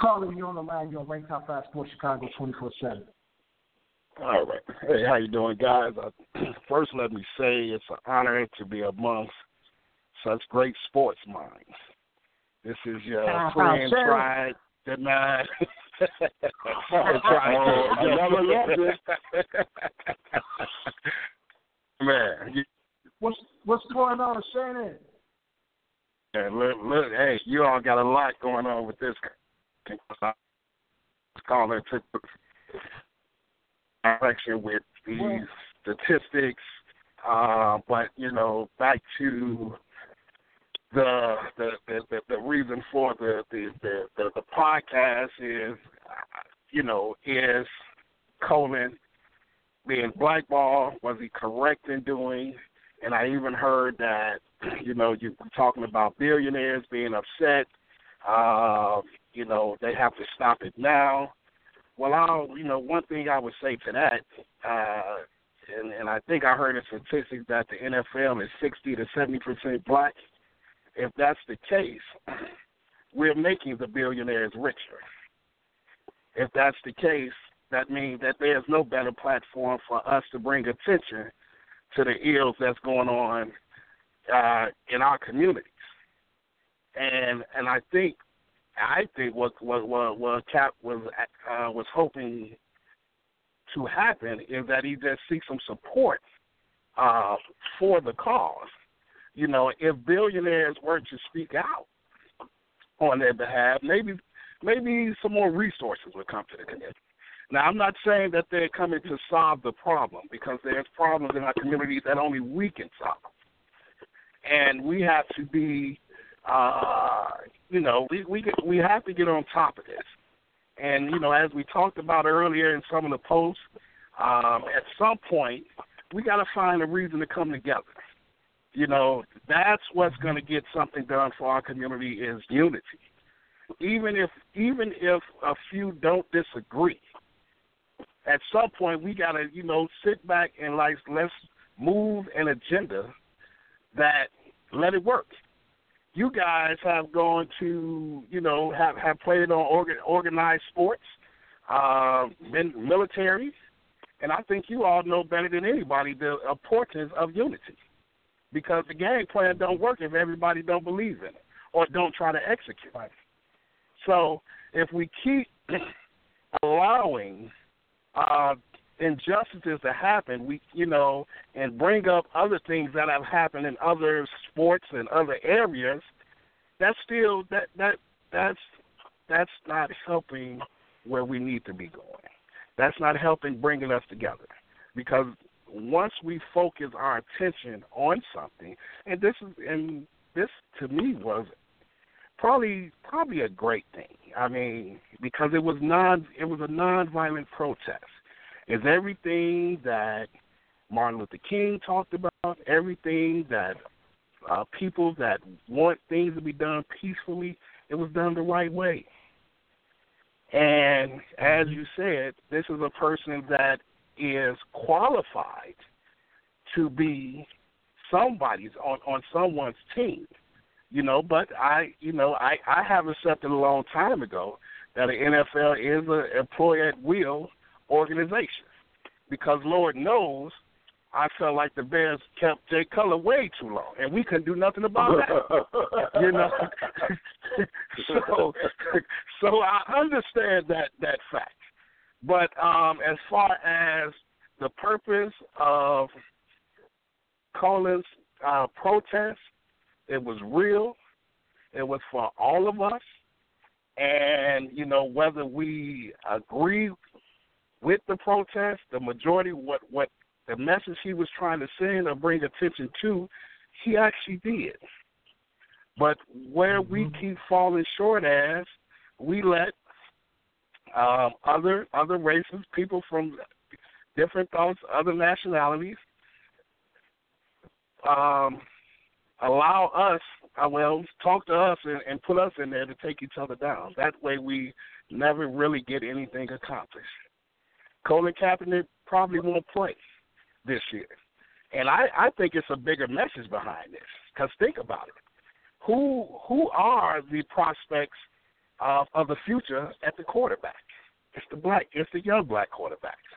Speaker 2: Calling you on the line. You're on Rank Top Five Sports Chicago 24 seven.
Speaker 6: All right. Hey, how you doing, guys? I, uh, <clears throat> first, let me say it's an honor to be amongst such great sports minds. This is your friend, tribe, denied. <laughs>
Speaker 3: oh, never left
Speaker 6: Man,
Speaker 2: what's what's going on, Shannon?
Speaker 6: Yeah, look, look, hey, you all got a lot going on with this. Caller took direction with these statistics, uh, but you know, back to the the the, the reason for the the, the the the podcast is, you know, is Colin being blackballed? Was he correct in doing? And I even heard that, <clears throat> you know, you were talking about billionaires being upset. Uh, you know, they have to stop it now. Well, I'll, you know, one thing I would say to that, uh, and, and I think I heard a statistic that the NFL is 60 to 70 percent black if that's the case, <clears throat> we're making the billionaires richer. If that's the case, that means that there's no better platform for us to bring attention to the ills that's going on uh, in our communities. And and I think I think what what what, what Cap was uh, was hoping to happen is that he just seeks some support uh, for the cause you know, if billionaires were to speak out on their behalf, maybe maybe some more resources would come to the community. Now, I'm not saying that they're coming to solve the problem because there's problems in our community that only we can solve, and we have to be, uh, you know, we we we have to get on top of this. And you know, as we talked about earlier in some of the posts, um, at some point we got to find a reason to come together you know, that's what's going to get something done for our community is unity. Even if even if a few don't disagree, at some point we got to you know sit back and like let's move an agenda that let it work. You guys have gone to you know have have played on organ, organized sports, uh, been military, and I think you all know better than anybody the importance of unity because the game plan don't work if everybody don't believe in it or don't try to execute it. So if we keep <clears throat> allowing uh, injustices to happen, we you know, and bring up other things that have happened in other sports and other areas, that's still that that that's that's not helping where we need to be going. That's not helping bringing us together because once we focus our attention on something, and this is and this to me was probably probably a great thing. I mean, because it was non it was a nonviolent protest. It's everything that Martin Luther King talked about, everything that uh, people that want things to be done peacefully, it was done the right way. And as you said, this is a person that is qualified to be somebody's on on someone's team you know but i you know i i have accepted a long time ago that the nfl is an employee at will organization because lord knows I felt like the Bears kept Jay Cutler way too long, and we couldn't do nothing about that. <laughs> you know, <laughs> so so I understand that that fact. But um, as far as the purpose of Colin's uh, protest, it was real. It was for all of us. And, you know, whether we agree with the protest, the majority, what, what the message he was trying to send or bring attention to, he actually did. But where we
Speaker 2: Mm-hmm.
Speaker 6: keep falling short as, we let um, other other races, people from different thoughts, other nationalities, um, allow us, uh, well, talk to us and, and put us in there to take each other down. That way, we never really get anything accomplished. Colin Kaepernick probably won't play this year, and I, I think it's a bigger message behind this. Because think about it, who who are the prospects of, of the future at the quarterback? It's the black, it's the young black quarterbacks.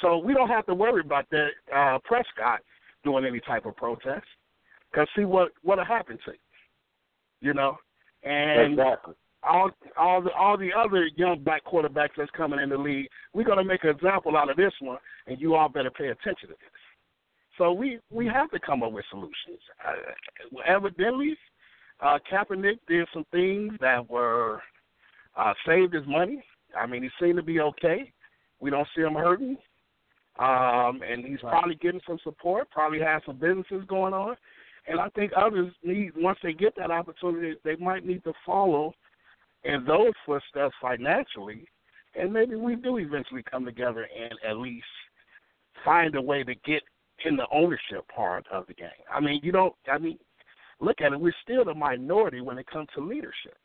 Speaker 6: So we don't have to worry about that uh, Prescott doing any type of protest. Cause see what what'll happen to you, you know, and
Speaker 3: exactly.
Speaker 6: all all the all the other young black quarterbacks that's coming in the league, we're gonna make an example out of this one, and you all better pay attention to this. So we we have to come up with solutions. Uh, evidently, uh, Kaepernick did some things that were uh, saved his money. I mean, he seemed to be okay. We don't see him hurting. Um, and he's
Speaker 2: Right.
Speaker 6: probably getting some support, probably has some businesses going on. And I think others need, once they get that opportunity, they might need to follow in those footsteps financially. And maybe we do eventually come together and at least find a way to get in the ownership part of the game. I mean, you don't, I mean, look at it, we're still the minority when it comes to leadership.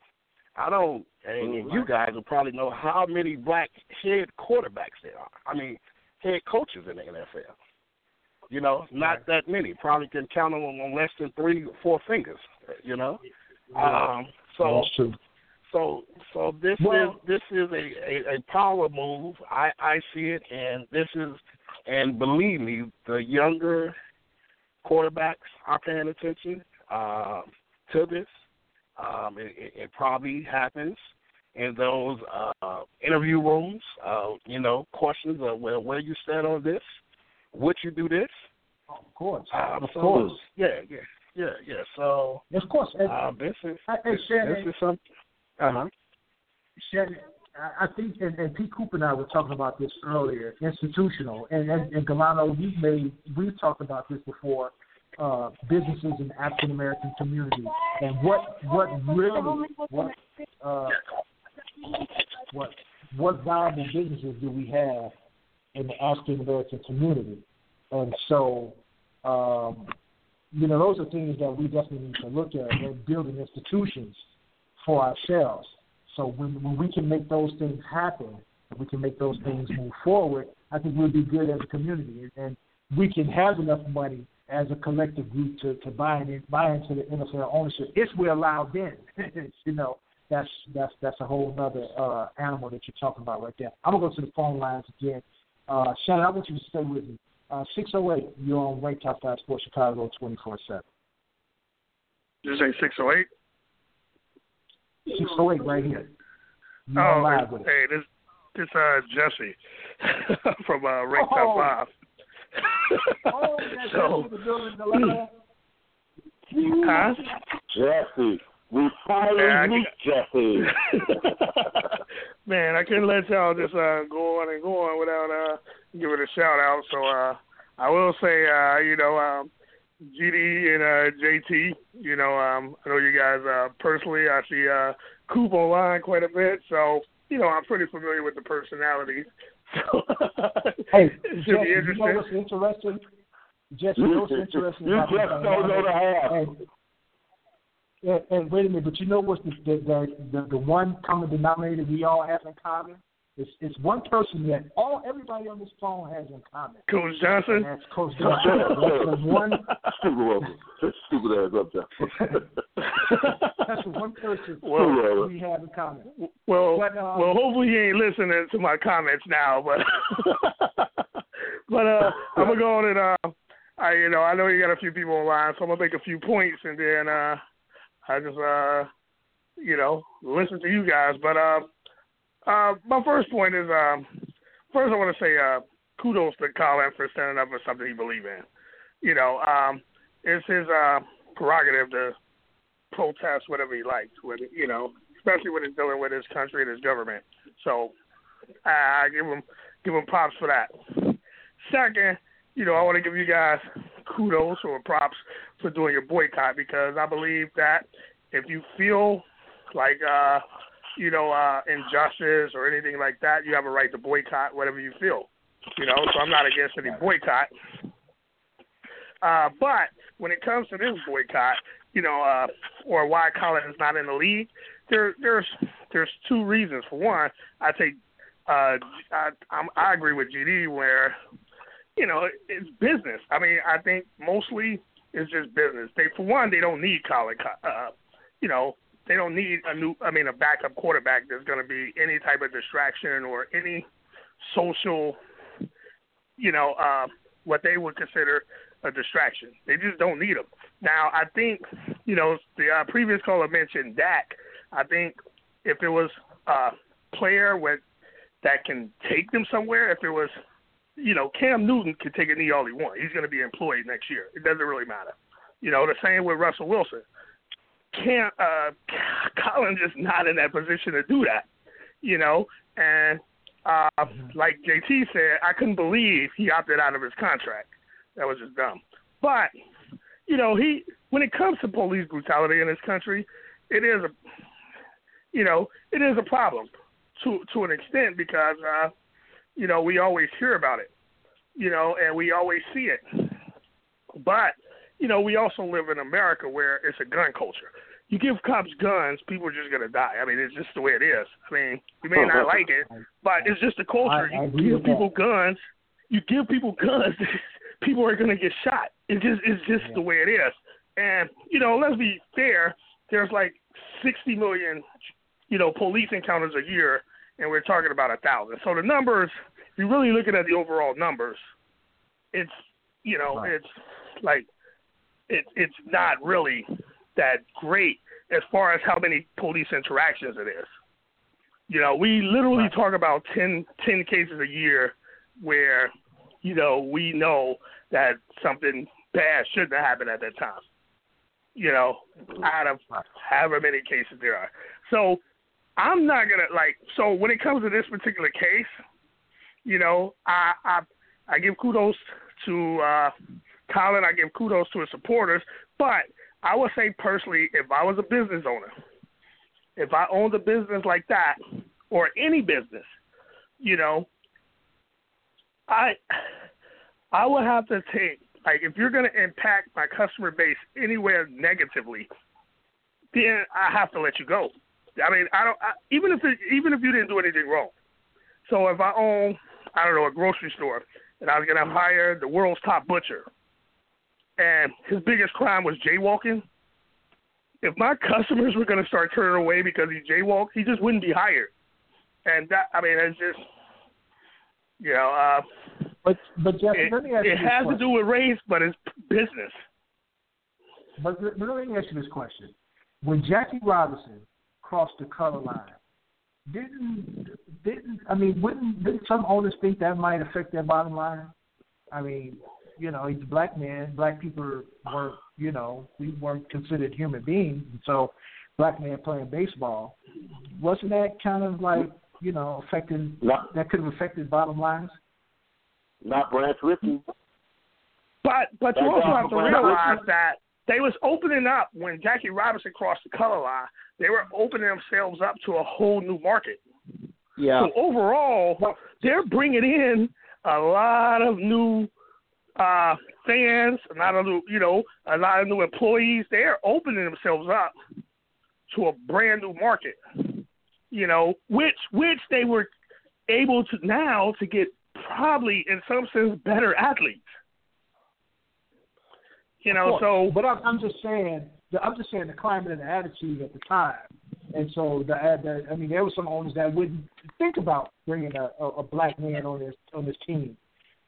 Speaker 6: I don't, and you guys will probably know how many black head quarterbacks there are. I mean, head coaches in the NFL. You know, not that many. Probably can count them on less than three or four fingers. You know, um, so so so this
Speaker 2: Well-
Speaker 6: is this is a, a, a power move. I, I see it and this is and believe me, the younger quarterbacks are paying attention uh, to this. Um, it, it, it probably happens in those uh, interview rooms. Uh, you know, questions of well, where you stand on this? Would you do this?
Speaker 2: Of course.
Speaker 6: Um,
Speaker 2: of
Speaker 6: so,
Speaker 2: course.
Speaker 6: Yeah, yeah, yeah, yeah. So
Speaker 2: Of course. And,
Speaker 6: uh, this is
Speaker 2: I-
Speaker 6: this,
Speaker 2: Shannon-
Speaker 6: this is some. Uh huh.
Speaker 2: Shannon, I I think, and, and Pete Cooper and I were talking about this earlier, institutional, and and, and Galano, you've made, we've talked about this before, uh, businesses in African American community, and what what really what uh, what what viable businesses do we have in the African American community, and so. Um, you know, those are things that we definitely need to look at when building institutions for ourselves. So when when we can make those things happen, and we can make those things move forward, I think we'll be good as a community, and we can have enough money as a collective group to to buy in, buy into the NFL ownership if we're allowed in. <laughs> you know, that's that's that's a whole other uh, animal that you're talking about right there. I'm gonna go to the phone lines again. Uh, Shannon, I want you to stay with me. Uh, 608, you're on Rank Top 5 Sports Chicago 24 7.
Speaker 7: Did you say 608?
Speaker 2: 608 right here. You're
Speaker 7: Oh,
Speaker 2: live with us.
Speaker 7: hey, this this uh Jesse <laughs> from uh Rank
Speaker 2: Oh.
Speaker 7: Top Five.
Speaker 2: Oh, that's
Speaker 7: so,
Speaker 2: the building, Galano.
Speaker 7: huh?
Speaker 3: Jesse. We finally
Speaker 7: Yeah,
Speaker 3: meet Jesse. <laughs>
Speaker 7: Man, I couldn't let y'all just uh go on and go on without uh giving a shout out. So uh I will say uh, you know, um GD and uh JT, you know, um I know you guys uh personally I see uh Coop online quite a bit, so you know, I'm pretty familiar with the personalities. So <laughs>
Speaker 2: Hey,
Speaker 7: it should be
Speaker 2: you know
Speaker 7: interesting.
Speaker 2: what's interesting? Jesse, you know what's interesting?
Speaker 3: You just don't know the half.
Speaker 2: And, and, and wait a minute, but you know what's the the, the the the one common denominator we all have in common? It's it's one person that all everybody on this phone has in common.
Speaker 7: Coach
Speaker 2: And
Speaker 7: Johnson.
Speaker 2: that's Coach Johnson. <laughs> That's the one
Speaker 3: Stupid ass. Stupid ass up there. <laughs>
Speaker 2: that's the one person <laughs>
Speaker 7: Well,
Speaker 2: we have in common.
Speaker 7: Well,
Speaker 2: But, um,
Speaker 7: well, hopefully he ain't listening to my comments now, but but uh, I'm gonna go on and uh, I you know I know you got a few people online, so I'm gonna make a few points and then uh, I just uh, you know listen to you guys. But uh, uh, my first point is um, first I want to say uh, kudos to Colin for standing up for something he believes in. You know, um, it's his uh, prerogative to protest whatever he likes, when you know, especially when it's dealing with his country and his government. So I give him give him props for that. Second, you know, I want to give you guys kudos or props for doing your boycott because I believe that if you feel like uh you know, uh injustice or anything like that, you have a right to boycott whatever you feel. You know, so I'm not against any boycott. Uh but when it comes to this boycott, you know, uh or why Colin is not in the league, there there's there's two reasons. For one, I take uh I I'm, I agree with GD where you know, it's business. I mean, I think mostly it's just business. They, for one, they don't need Colin. Uh, you know, they don't need a new. I mean, a backup quarterback that's going to be any type of distraction or any social. You know, uh, what they would consider a distraction. They just don't need them. Now, I think, you know, the uh, previous caller mentioned Dak. I think if it was a player with that can take them somewhere, if it was you know, Cam Newton can take a knee all he wants. He's going to be employed next year. It doesn't really matter. You know, the same with Russell Wilson. Can't uh <laughs> Colin just not in that position to do that. You know, and uh like JT said, I couldn't believe he opted out of his contract. That was just dumb. But, you know, he when it comes to police brutality in this country, it is a you know, it is a problem to to an extent because uh you know, we always hear about it, you know, and we always see it. But, you know, we also live in America where it's a gun culture. You give cops guns, people are just going to die. I mean, it's just the way it is. I mean, you may not like it, but it's just the culture.
Speaker 2: I, I
Speaker 7: you give people that. guns, you give people guns, <laughs> people are going to get shot. It's just, it's just yeah. the way it is. And, you know, let's be fair, there's like 60 million, you know, police encounters a year and we're talking about a thousand. So the numbers, if you're really looking at the overall numbers, it's you know right. it's like it, it's not really that great as far as how many police interactions it is. You know, we literally right. talk about 10, 10 cases a year where, you know, we know that something bad shouldn't have happened at that time. You know, out of however many cases there are. So I'm not gonna like. So when it comes to this particular case, you know, I I, I give kudos to uh, Colin. I give kudos to his supporters. But I would say personally, if I was a business owner, if I owned a business like that or any business, you know, I I would have to take like if you're going to impact my customer base anywhere negatively, then I have to let you go. I mean, I don't I, even if it, even if you didn't do anything wrong. So if I own, I don't know, a grocery store, and I was gonna hire the world's top butcher, and his biggest crime was jaywalking. If my customers were gonna start turning away because he jaywalked, he just wouldn't be hired. And that, I mean, it's just, you know, uh,
Speaker 2: but but Jeff,
Speaker 7: it,
Speaker 2: let me ask
Speaker 7: it
Speaker 2: you
Speaker 7: has
Speaker 2: question.
Speaker 7: to do with race, but it's business.
Speaker 2: But, but let me ask you this question: When Jackie Robinson crossed the color line. Didn't didn't I mean wouldn't didn't some owners think that might affect their bottom line? I mean, you know, he's a black man. Black people weren't, you know, we weren't considered human beings. And so, black man playing baseball, wasn't that kind of like, you know, affecting?
Speaker 3: Not,
Speaker 2: that could have affected bottom lines.
Speaker 3: Not Branch Rickey.
Speaker 7: But but you also have to realize that they was opening up when Jackie Robinson crossed the color line. They were opening themselves up to a whole new market.
Speaker 4: Yeah.
Speaker 7: So overall, they're bringing in a lot of new uh, fans, a lot of new, you know, a lot of new employees. They're opening themselves up to a brand new market. You know, which which they were able to now to get probably in some sense better athletes. You know, so
Speaker 2: but I'm, I'm just saying, the, I'm just saying the climate and the attitude at the time, and so the, the I mean, there were some owners that wouldn't think about bringing a, a, a black man on this on this team,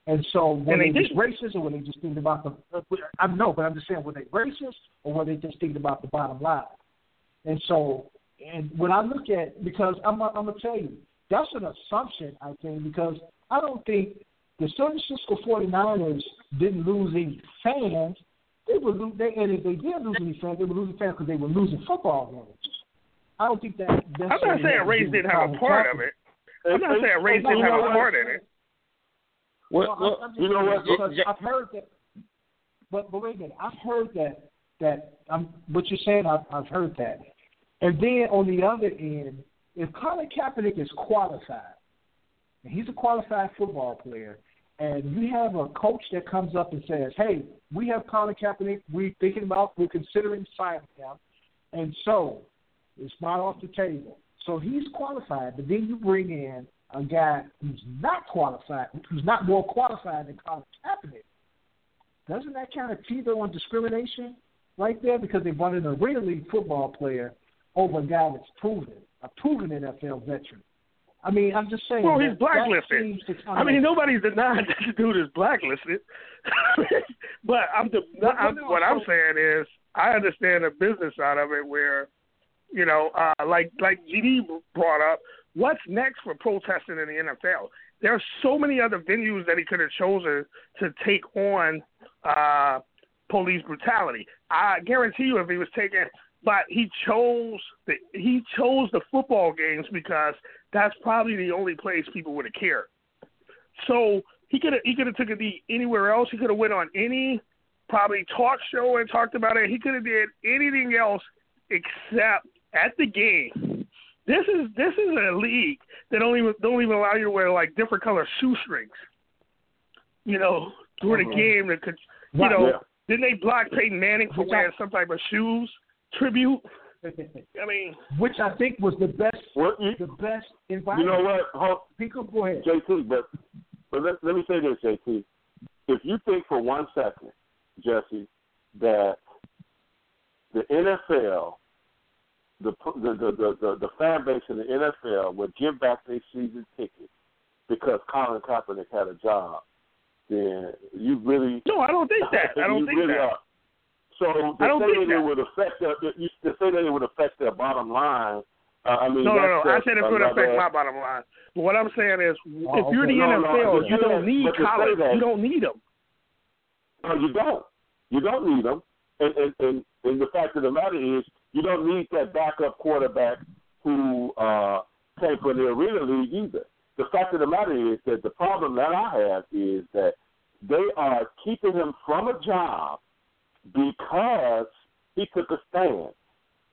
Speaker 2: and so when
Speaker 7: and
Speaker 2: they,
Speaker 7: they
Speaker 2: just racist or when they just think about the, I know, but I'm just saying, were they racist or were they just thinking about the bottom line? And so, and when I look at because I'm I'm gonna tell you that's an assumption I think because I don't think the San Francisco 49ers didn't lose any fans they were they and if they did lose any fans, they were losing fans because they were losing football games. I don't think that.
Speaker 7: I'm not saying Rays didn't have a part of it. I'm not saying Rays didn't have a part in it.
Speaker 2: Well,
Speaker 4: Well,
Speaker 2: just
Speaker 3: you know what?
Speaker 2: because
Speaker 4: Yeah.
Speaker 2: I've heard that. But but wait a minute, I've heard that that um, what you're saying. I've, I've heard that, and then on the other end, if Colin Kaepernick is qualified, and he's a qualified football player, and you have a coach that comes up and says, "Hey, we have Colin Kaepernick. We're thinking about, we're considering signing him," and so it's not off the table. So he's qualified, but then you bring in a guy who's not qualified, who's not more qualified than Colin Kaepernick. Doesn't that kind of teeter on discrimination right there? Because they in a real league football player over a guy that's proven, a proven NFL veteran. I mean, I'm just saying.
Speaker 7: Well, he's blacklisted.
Speaker 2: that seems to kind
Speaker 7: I mean, nobody's denying <laughs> that the dude is blacklisted. <laughs> but I'm, the, I'm what I'm saying is, I understand the business side of it, where you know, uh, like like GD brought up, what's next for protesting in the NFL? There are so many other venues that he could have chosen to take on uh, police brutality. I guarantee you, if he was taking, but he chose the he chose the football games because that's probably the only place people would have cared. So he could have he could have took it anywhere else. He could have went on any probably talk show and talked about it. He could have did anything else except at the game. This is this is a league that don't even don't even allow you to wear like different color shoestrings. You know, during the mm-hmm. game that could you
Speaker 2: Right.
Speaker 7: know
Speaker 3: Yeah.
Speaker 7: didn't they block Peyton Manning for
Speaker 2: Which I-
Speaker 7: wearing some type of shoes tribute? I mean,
Speaker 2: which I think was the best,
Speaker 3: What you,
Speaker 2: the best environment.
Speaker 3: you know what? Hold,
Speaker 2: P. Coop, go ahead.
Speaker 3: JT, but but let, let me say this, JT. If you think for one second, Jesse, that the NFL, the the the the, the, fan base in the NFL would give back their season tickets because Colin Kaepernick had a job, then you really
Speaker 7: no, I don't think that. I don't think
Speaker 3: really
Speaker 7: that.
Speaker 3: Are. So to
Speaker 7: I don't
Speaker 3: say
Speaker 7: think
Speaker 3: that it would affect their, you- to say that it would affect their bottom line. Uh, I mean,
Speaker 7: No, no, no. I said it would affect my bottom line. But what I'm saying is, if
Speaker 2: Oh,
Speaker 7: you're the
Speaker 2: okay.
Speaker 3: No, no,
Speaker 7: NFL,
Speaker 3: but
Speaker 7: you don't need
Speaker 3: but to say
Speaker 7: college.
Speaker 3: that-
Speaker 7: You don't need them.
Speaker 3: No, you don't. You don't need them. And, and, and, and the fact of the matter is, you don't need that backup quarterback who uh, came from the Arena League either. The fact of the matter is that the problem that I have is that they are keeping him from a job because he took a stand.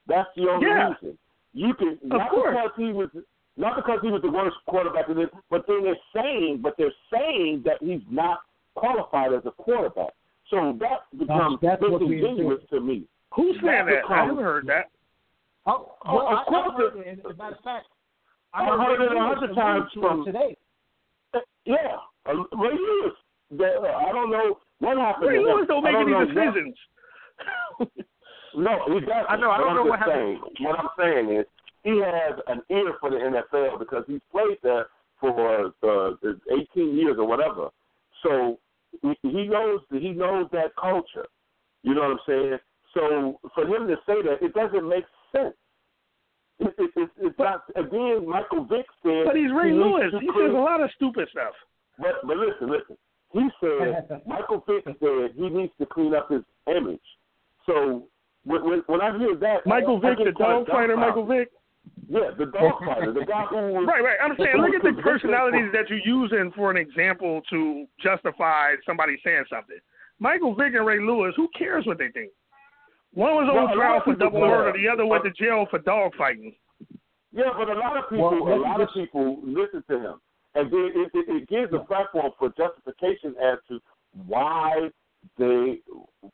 Speaker 3: That's the only
Speaker 7: Yeah.
Speaker 3: reason. You can not
Speaker 7: course.
Speaker 3: because he was not because he was the worst quarterback in this, but then they're saying, but they're saying that he's not qualified as a quarterback. So that becomes
Speaker 2: that's what
Speaker 3: disingenuous to me.
Speaker 7: Who's saying that? I haven't heard that.
Speaker 2: Oh,
Speaker 3: Oh,
Speaker 2: well,
Speaker 3: of
Speaker 2: I,
Speaker 3: course
Speaker 2: I heard
Speaker 3: it-.
Speaker 2: As a matter of fact,
Speaker 3: I heard it a hundred times
Speaker 2: alluded to it
Speaker 3: from-
Speaker 2: today.
Speaker 3: Yeah, uh, Ray Lewis. Uh, I don't know what happened.
Speaker 7: Ray. Lewis don't
Speaker 3: I
Speaker 7: make any decisions. <laughs>
Speaker 3: No, he doesn't.
Speaker 7: I know, I don't know what happened.
Speaker 3: What I'm saying is he has an ear for the NFL because he's played there for uh, 18 years or whatever. So he knows he knows that culture. You know what I'm saying? So for him to say that, it doesn't make sense. It, it, it, it's not. Again, Michael Vick said.
Speaker 7: But he's Ray
Speaker 3: he
Speaker 7: Lewis. He
Speaker 3: clean-
Speaker 7: says a lot of stupid stuff.
Speaker 3: but but listen, listen. He said <laughs> Michael Vick said he needs to clean up his image. So when when, when I hear that,
Speaker 7: Michael
Speaker 3: I,
Speaker 7: Vick,
Speaker 3: I
Speaker 7: the dog fighter, Michael. Vick.
Speaker 3: Yeah, the dog fighter, the guy who was <laughs>
Speaker 7: Right, right. I'm saying, look at the <laughs> personalities that you're using for an example to justify somebody saying something. Michael Vick and Ray Lewis, who cares what they think? One was on
Speaker 3: a
Speaker 7: trial for double
Speaker 3: do
Speaker 7: murder, the other went to jail for dog fighting.
Speaker 3: Yeah, but a lot of people,
Speaker 2: Well,
Speaker 3: a lot of people listen to him, and then it, it, it gives a platform for justification as to why they.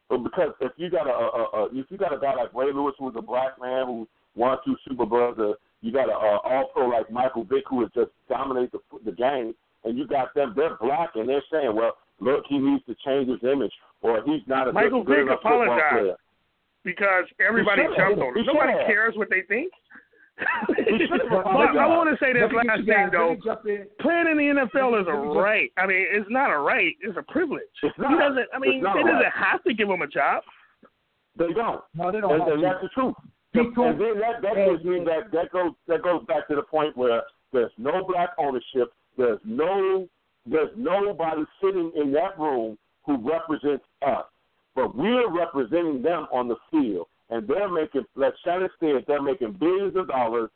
Speaker 3: Because if you got a, a, a if you got a guy like Ray Lewis who's a black man who won two Super Bowls, uh, you got a, a all pro like Michael Vick who has just dominated the the game, and you got them they're black and they're saying, well, look, he needs to change his image, or he's not a
Speaker 7: Michael
Speaker 3: good, good
Speaker 7: Vick
Speaker 3: enough football
Speaker 7: apologized.
Speaker 3: player.
Speaker 7: Because everybody
Speaker 3: He should
Speaker 7: jumped on him. Nobody
Speaker 3: have.
Speaker 7: cares what they think.
Speaker 3: should <laughs>
Speaker 7: but I want to say this
Speaker 2: Let
Speaker 7: last
Speaker 2: get
Speaker 7: thing though.
Speaker 2: let me jump in.
Speaker 7: Playing in the NFL is a
Speaker 2: Let me just-
Speaker 7: right. I mean, it's not a right; it's a privilege.
Speaker 3: It's
Speaker 7: He
Speaker 3: not.
Speaker 7: doesn't. I mean,
Speaker 3: It's not
Speaker 7: they
Speaker 3: a
Speaker 7: doesn't
Speaker 3: right.
Speaker 7: have to give him a job.
Speaker 3: They don't.
Speaker 2: No, they don't
Speaker 3: and, and that's the truth. And then that that
Speaker 2: Hey,
Speaker 3: gives me that that goes that goes back to the point where there's no black ownership. There's no there's nobody sitting in that room who represents us. But but we're representing them on the field, and they're making, like Shannon said, they're making billions of dollars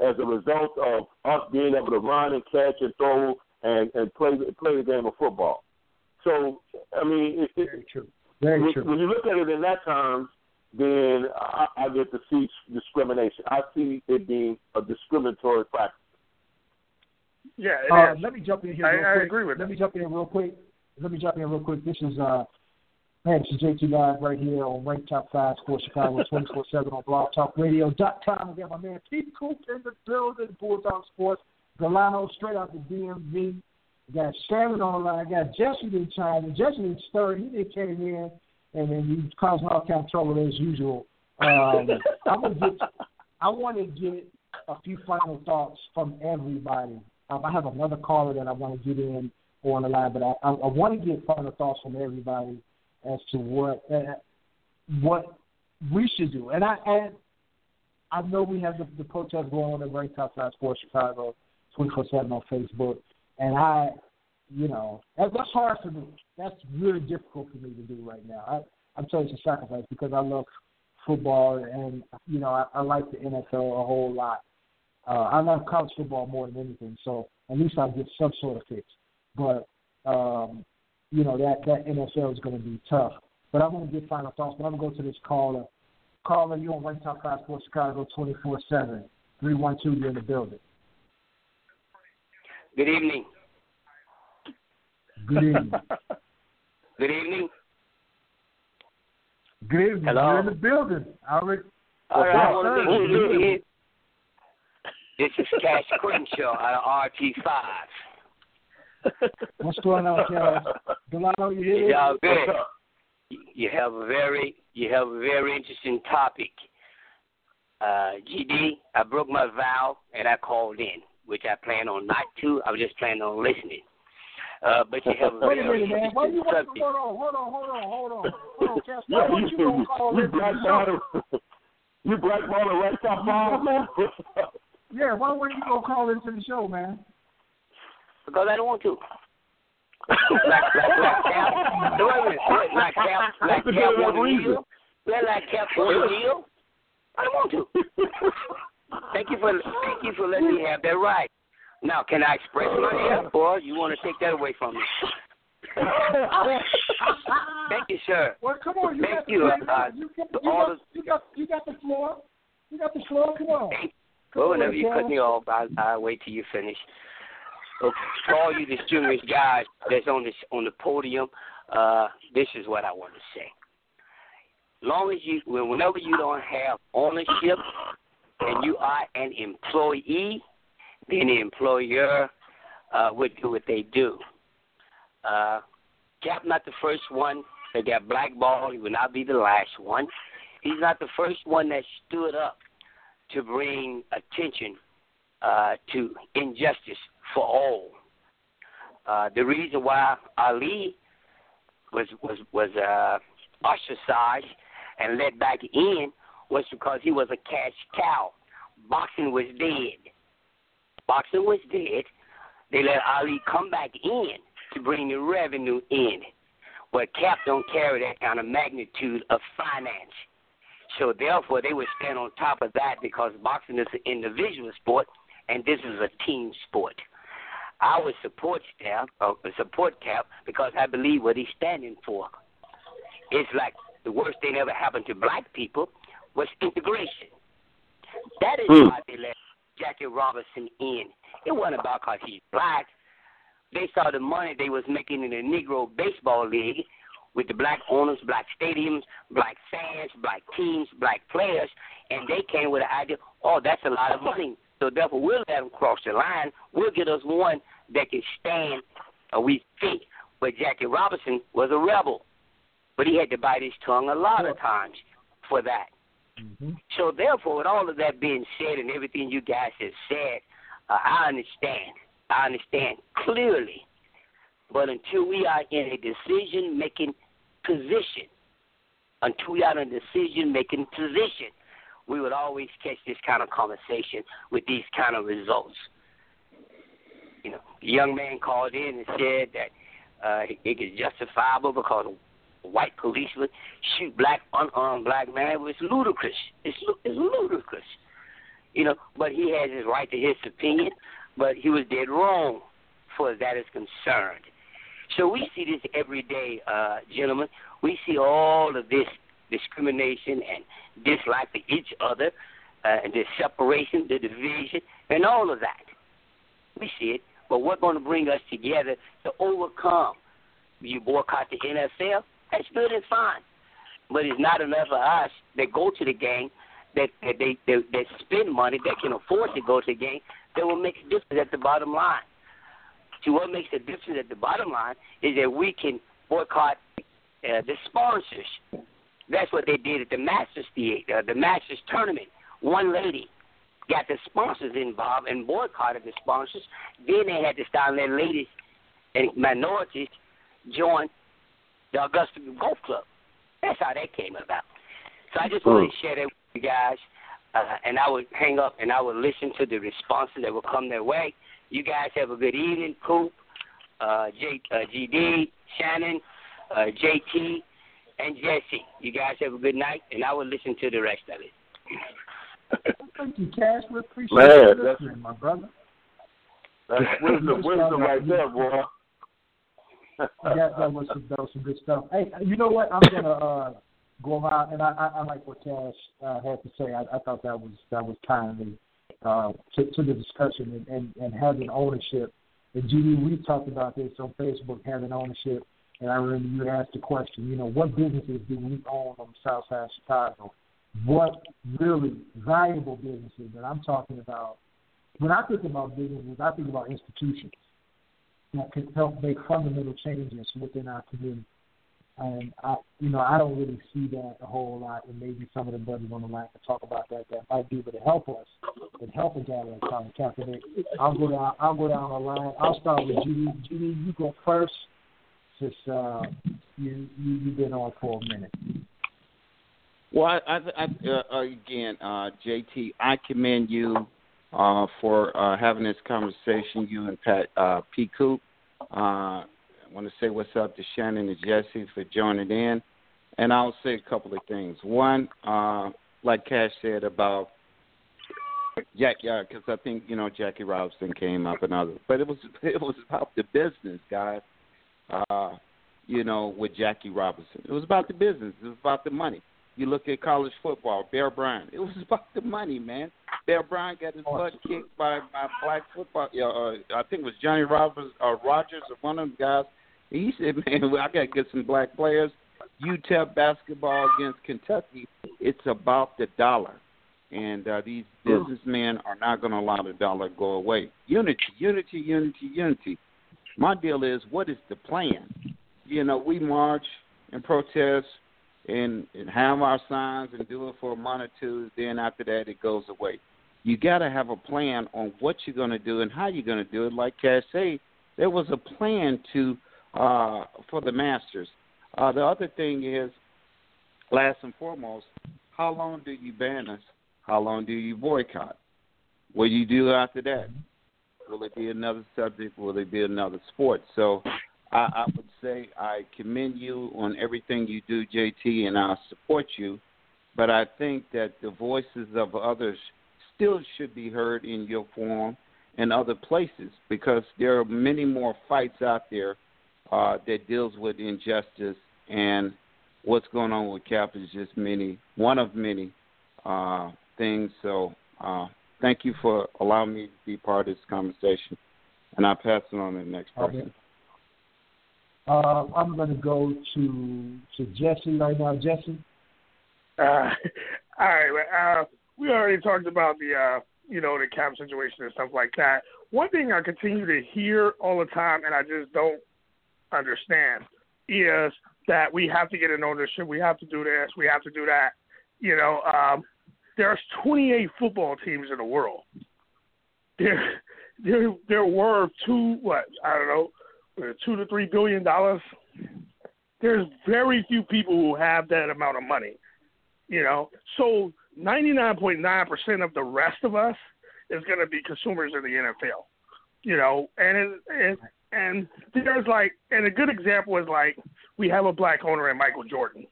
Speaker 3: as a result of us being able to run and catch and throw and and play play the game of football. So, I mean, it,
Speaker 2: Very true. Very
Speaker 3: when,
Speaker 2: true.
Speaker 3: when you look at it in that terms, then I, I get to see discrimination. I see it being a discriminatory practice.
Speaker 7: Yeah, it
Speaker 2: Uh, let me jump in here.
Speaker 7: I-
Speaker 2: real
Speaker 7: I
Speaker 2: quick.
Speaker 7: agree with
Speaker 2: Let
Speaker 7: that.
Speaker 2: me jump in real quick. Let me jump in real quick. This is uh, this is JT Live right here on Rank Top Five Sports Chicago, twenty four seven on BlogTalkRadio.com. We got my man P. Coop in the building, Bulldogg Sports. Galano straight out the DMV. We got Shannon on the line. Got Jesse in. Jesse didn't. He didn't came in, and then he causing all kind of trouble as usual. Um, I'm gonna get. I want to get a few final thoughts from everybody. Um, I have another caller that I want to get in on the line, but I, I, I want to get final thoughts from everybody as to what uh, what we should do. And I and I know we have the, the protest going on at Top Five Sports Chicago, twenty four seven on Facebook, and I, you know, that, that's hard for me. That's really difficult for me to do right now. I, I'm telling you, it's a sacrifice because I love football and you know I, I like the NFL a whole lot. Uh, I love college football more than anything, so at least I'll get some sort of fix. But um, you know that that NFL is going to be tough. But I'm going to get final thoughts. But I'm going to go to this caller. Caller, you on One Top Five Sports Chicago, twenty four seven, three one two. You're in the building.
Speaker 8: Good evening.
Speaker 2: Good evening. <laughs>
Speaker 8: Good evening.
Speaker 2: Good evening.
Speaker 8: Hello.
Speaker 2: You're in the building. I already.
Speaker 8: All right, I want to
Speaker 2: sir?
Speaker 8: get you in. This is Cash Crenshaw out of RT5.
Speaker 2: What's going on, Cash? Delano, you here?
Speaker 8: Y'all good. You have a very, you have a very interesting topic. Uh, GD, I broke my vow and I called in, which I plan on not to. I was just planning on listening. Uh, but you have a
Speaker 2: Wait a minute, man. Why you want
Speaker 8: subject.
Speaker 2: hold on, hold on, hold on, hold on, hold on, Cash. Why
Speaker 3: Yeah,
Speaker 2: would you gonna call
Speaker 3: you
Speaker 2: in the show?
Speaker 3: blackballed you blackballed a right top five, man.
Speaker 2: Yeah, why were you gonna call into the show, man?
Speaker 8: Because I don't want to. like, like, like <laughs> Cap, no, wait a minute, wait, like Cap, like
Speaker 3: That's a
Speaker 8: Cap
Speaker 3: good
Speaker 8: on
Speaker 3: reason.
Speaker 8: deal. Well, like Cap on deal. <laughs> I don't want to. <laughs> Thank you for thank you for letting me have that right. Now, can I express myself, or you want to take that away from me? Thank you, sir.
Speaker 2: Well, come on, you
Speaker 8: Thank
Speaker 2: got the
Speaker 8: you,
Speaker 2: floor.
Speaker 8: uh,
Speaker 2: you, got,
Speaker 8: to
Speaker 2: you,
Speaker 8: all
Speaker 2: got, you got you got the floor. You got the floor. Come on.
Speaker 8: Well,
Speaker 2: on,
Speaker 8: whenever you
Speaker 2: Cal.
Speaker 8: cut me off, I I wait till you finish. Okay, for all you distinguished guys that's on this on the podium, uh, this is what I want to say. Long as you, whenever you don't have ownership and you are an employee, then the employer uh, would do what they do. Uh, Cap not the first one that got blackballed. He will not be the last one. He's not the first one that stood up to bring attention uh, to injustice for all. Uh, the reason why Ali was was was uh, ostracized and let back in was because he was a cash cow. Boxing was dead. Boxing was dead. They let Ali come back in to bring the revenue in. But Cap don't carry that kind of magnitude of finance. So therefore, they would stand on top of that because boxing is an individual sport and this is a team sport. I would support staff, uh, support Cap because I believe what he's standing for. It's like the worst thing ever happened to black people was integration. That is
Speaker 3: Hmm.
Speaker 8: why they let Jackie Robinson in. It wasn't about because he's black. They saw the money they was making in the Negro Baseball League with the black owners, black stadiums, black fans, black teams, black players, and they came with the idea, oh, that's a lot of money. So therefore, we'll let them cross the line. We'll get us one that can stand, or we think. But Jackie Robinson was a rebel, but he had to bite his tongue a lot of times for that.
Speaker 2: Mm-hmm.
Speaker 8: So therefore, with all of that being said and everything you guys have said, uh, I understand. I understand clearly. But until we are in a decision making position, until we are in a decision making position, we would always catch this kind of conversation with these kind of results. You know, the young man called in and said that uh, it is justifiable because white policeman shoot black unarmed black man. It's ludicrous. It's it's ludicrous. You know, but he has his right to his opinion. But he was dead wrong, for that is concerned. So we see this every day, uh, gentlemen. We see all of this discrimination and dislike for each other, uh, and the separation, the division, and all of that. We see it. But what's going to bring us together to overcome? You boycott the NFL? That's good and fine. But it's not enough for us that go to the game, that, that they that, that spend money, that can afford to go to the game, that will make a difference at the bottom line. See, what makes a difference at the bottom line is that we can boycott uh, the sponsors. That's what they did at the Masters Theater, uh, the Masters tournament. One lady got the sponsors involved and boycotted the sponsors. Then they had to start letting ladies and minorities join the Augusta Golf Club. That's how that came about. So I just wanted to share that with you guys. Uh, and I would hang up and I would listen to the responses that will come their way. You guys have a good evening, Coop, uh, J, uh, GD, Shannon, uh, JT, and Jesse. You guys have a good night, and I will listen to the rest of it. <laughs>
Speaker 2: Thank you, Cash. We appreciate
Speaker 3: Man,
Speaker 2: you
Speaker 3: that's-
Speaker 2: listening, my brother.
Speaker 3: That's <laughs> wisdom, wisdom right there, boy.
Speaker 2: that, that was some, that was some good stuff. Hey, you know what? I'm gonna uh, go out, and I, I, I like what Cash uh, had to say. I, I thought that was that was timely uh, to, to the discussion and, and, and having ownership. And GD, we talked about this on Facebook, having ownership. And I remember you asked the question, you know, what businesses do we own on the south side of Chicago? What really valuable businesses? And I'm talking about, when I think about businesses, I think about institutions that can help make fundamental changes within our community. And I, you know, I don't really see that a whole lot, and maybe some of the brothers on the line can talk about that. That might be able to help us and help a guy like Colin Kaepernick. I'll go down. I'll go down the line. I'll start with GD. GD, you go first, since uh, you, you you've been on for a minute.
Speaker 4: Well, I, I, I uh, again, uh, JT, I commend you uh, for uh, having this conversation. You and Pat uh, P. Coop. Uh, I want to say what's up to Shannon and Jesse for joining in, and I'll say a couple of things. One, uh, like Cash said about Jack, yeah, because I think you know Jackie Robinson came up and others, but it was <laughs> it was about the business, guys. Uh, you know, with Jackie Robinson, it was about the business. It was about the money. You look at college football, Bear Bryant. It was <laughs> about the money, man. Bear Bryant got his butt kicked by by black football. Uh, I think it was Johnny Roberts or Rogers or one of them guys. He said, <laughs> "Man, I got to get some black players." UTEP basketball against Kentucky. It's about the dollar, and uh, these businessmen are not going to allow the dollar go away. Unity, unity, unity, unity. My deal is, what is the plan? You know, we march and protest and, and have our signs and do it for a month or two. Then after that, it goes away. You got to have a plan on what you're going to do and how you're going to do it. Like Cash said, there was a plan to uh, for the Masters. Uh, the other thing is, last and foremost, how long do you ban us? How long do you boycott? What do you do after that? Will it be another subject? Will it be another sport? So I, I would say I commend you on everything you do, JT, and I support you. But I think that the voices of others still should be heard in your forum and other places because there are many more fights out there uh, that deals with injustice and what's going on with Cap is just many, one of many uh, things. So uh, thank you for allowing me to be part of this conversation, and I'll pass it on to the next person.
Speaker 2: Uh, I'm going to go to to Jesse right now. Jesse.
Speaker 7: Uh, <laughs> all right. Uh, we already talked about the uh, you know the cap situation and stuff like that. One thing I continue to hear all the time, and I just don't understand, is that we have to get an ownership. We have to do this. We have to do that. You know, um, there's 28 football teams in the world. There, there, they're they're two what I don't know, uh, two to three billion dollars. There's very few people who have that amount of money. You know, so 99.9% of the rest of us is going to be consumers in the NFL. You know, and it, it, And there's like, and a good example is like we have a black owner in Michael Jordan,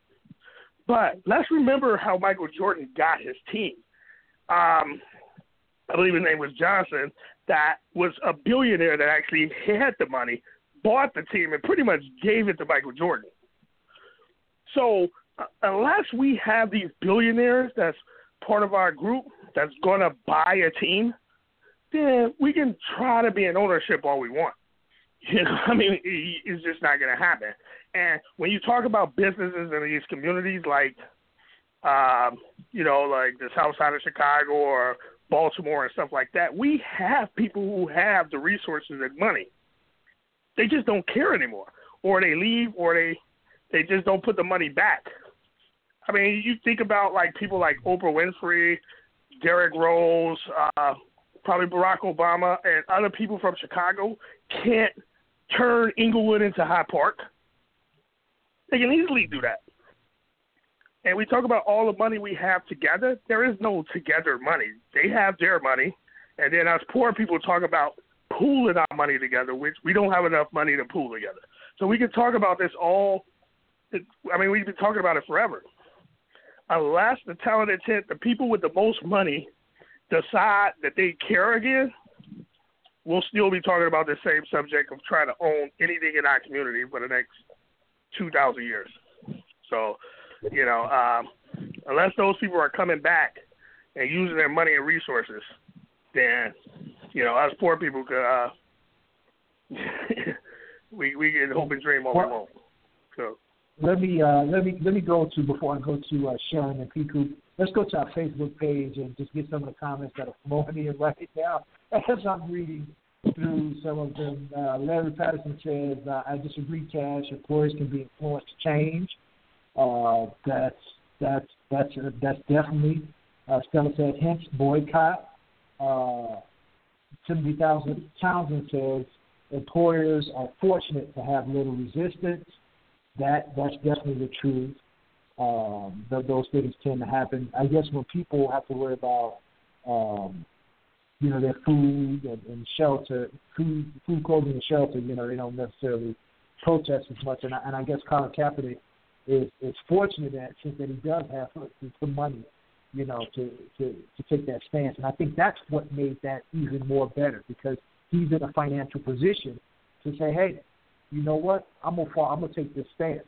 Speaker 7: but let's remember how Michael Jordan got his team. Um, I believe his name was Johnson, that was a billionaire that actually had the money, bought the team, and pretty much gave it to Michael Jordan. So uh, unless we have these billionaires that's part of our group that's going to buy a team, then we can try to be in ownership all we want. <laughs> You know, I mean, it's just not going to happen. And when you talk about businesses in these communities, like, um, you know, like the South Side of Chicago or Baltimore and stuff like that, we have people who have the resources and money. They just don't care anymore, or they leave, or they they just don't put the money back. I mean, you think about like people like Oprah Winfrey, Derrick Rose, uh, probably Barack Obama, and other people from Chicago can't turn Englewood into Hyde Park. They can easily do that. And we talk about all the money we have together. There is no together money. They have their money, and then us poor people talk about pooling our money together, which we don't have enough money to pool together. So we can talk about this all. I mean, we've been talking about it forever. Unless the talented tent, the people with the most money, decide that they care again, we'll still be talking about the same subject of trying to own anything in our community for the next two thousand years. So, you know, um, unless those people are coming back and using their money and resources, then you know us poor people could uh, <laughs> we we can hope and dream all we want. So
Speaker 2: let me uh, let me let me go to before I go to uh, Shannon and P. Coop. Let's go to our Facebook page and just get some of the comments that are flowing in right now <laughs> as I'm reading through some of them. Uh, Larry Patterson says, uh, "I disagree, Cash. Employers can be influenced to change. Uh, that's that's that's uh, that's definitely." Uh, Stella said, "Hence boycott." Uh, Timothy Townsend says, "Employers are fortunate to have little resistance." That that's definitely the truth. Um, th- those things tend to happen. I guess when people have to worry about um, you know, their food and, and shelter, food, food, clothing, and shelter. You know, they don't necessarily protest as much. And I, and I guess Colin Kaepernick is is fortunate that since that he does have some money, you know, to to to take that stance. And I think that's what made that even more better because he's in a financial position to say, hey, you know what, I'm gonna fall, I'm gonna take this stance.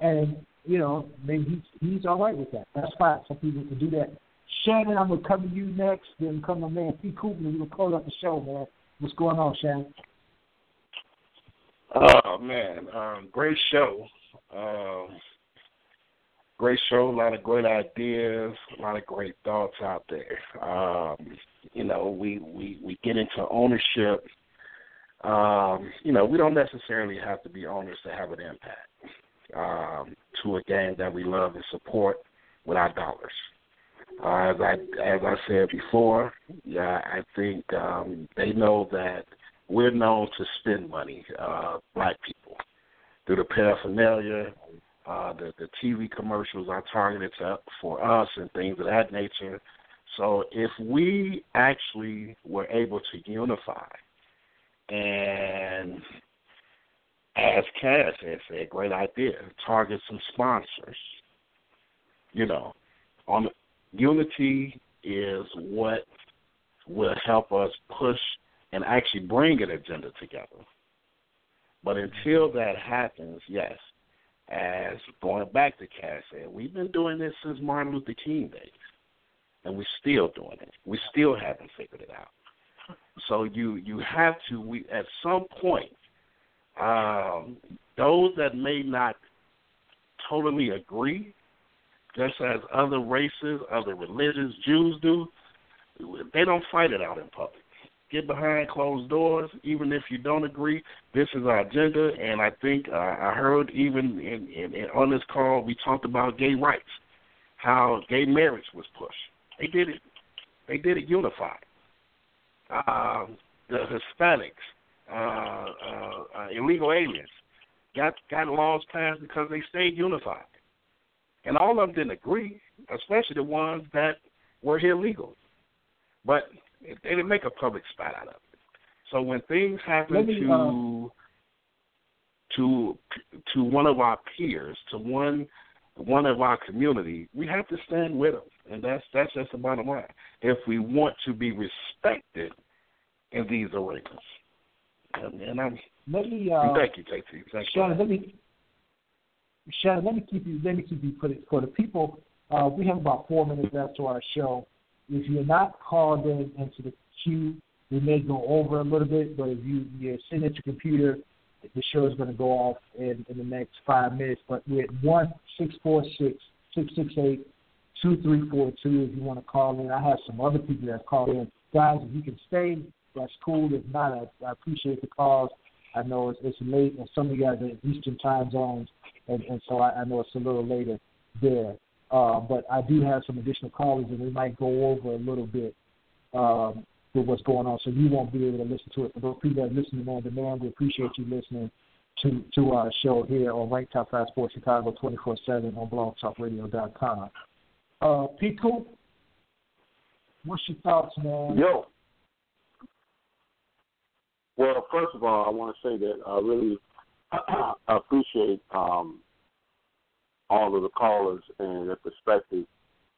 Speaker 2: And you know, maybe he's he's all right with that. That's fine. Some people can do that Shannon, I'm gonna come to you next, then come to man P. Cooper, and we'll close up the show, man. What's going on, Shannon?
Speaker 6: Oh man, um, great show. Um, great show. A lot of great ideas. A lot of great thoughts out there. Um, you know, we we we get into ownership. Um, you know, we don't necessarily have to be owners to have an impact um, to a game that we love and support with our dollars. Uh, as I as I said before, yeah, I think um, they know that we're known to spend money, uh, black people, through the paraphernalia, uh, the the TV commercials are targeted to, for us and things of that nature. So if we actually were able to unify and as Cash has said, great idea, target some sponsors, you know, on unity is what will help us push and actually bring an agenda together. But until that happens, yes, as going back to Cash said, we've been doing this since Martin Luther King days, and we're still doing it. We still haven't figured it out. So you you have to we at some point, um, those that may not totally agree just as other races, other religions, Jews do, they don't fight it out in public. Get behind closed doors, even if you don't agree. This is our agenda, and I think uh, I heard even in, in, in on this call we talked about gay rights, how gay marriage was pushed. They did it. They did it unified. Um, the Hispanics, uh, uh, uh, illegal aliens, got got laws passed because they stayed unified. And all of them didn't agree, especially the ones that were here legally. But they didn't make a public spot out of it. So when things happen
Speaker 2: me,
Speaker 6: to
Speaker 2: uh,
Speaker 6: to to one of our peers, to one one of our community, we have to stand with them, and that's that's just the bottom line. If we want to be respected in these arenas, and, and I'm
Speaker 2: let me uh,
Speaker 6: thank you, JT. Thank
Speaker 2: Shannon,
Speaker 6: you.
Speaker 2: let me Shannon, let me keep you let me keep you put it for the people. Uh, we have about four minutes left to our show. If you're not called in into the queue, we may go over a little bit, but if you you're sitting at your computer, the show is going to go off in, in the next five minutes. But we're at one six four six six six eight two three four two. If you want to call in, I have some other people that called in. Guys, if you can stay, that's cool. If not, I, I appreciate the calls. I know it's, it's late, and some of you guys are in Eastern time zones, and, and so I, I know it's a little later there. Uh, but I do have some additional callers, and we might go over a little bit um, with what's going on, so you won't be able to listen to it. For those people that are listening on demand, we appreciate you listening to to our show here on Rank Top Five Sports Chicago 24/7 on BlogTalkRadio.com. Uh, P. Coop, what's your thoughts, man?
Speaker 3: Yo. Well, first of all, I want to say that I really <clears throat> appreciate um, all of the callers and their perspective.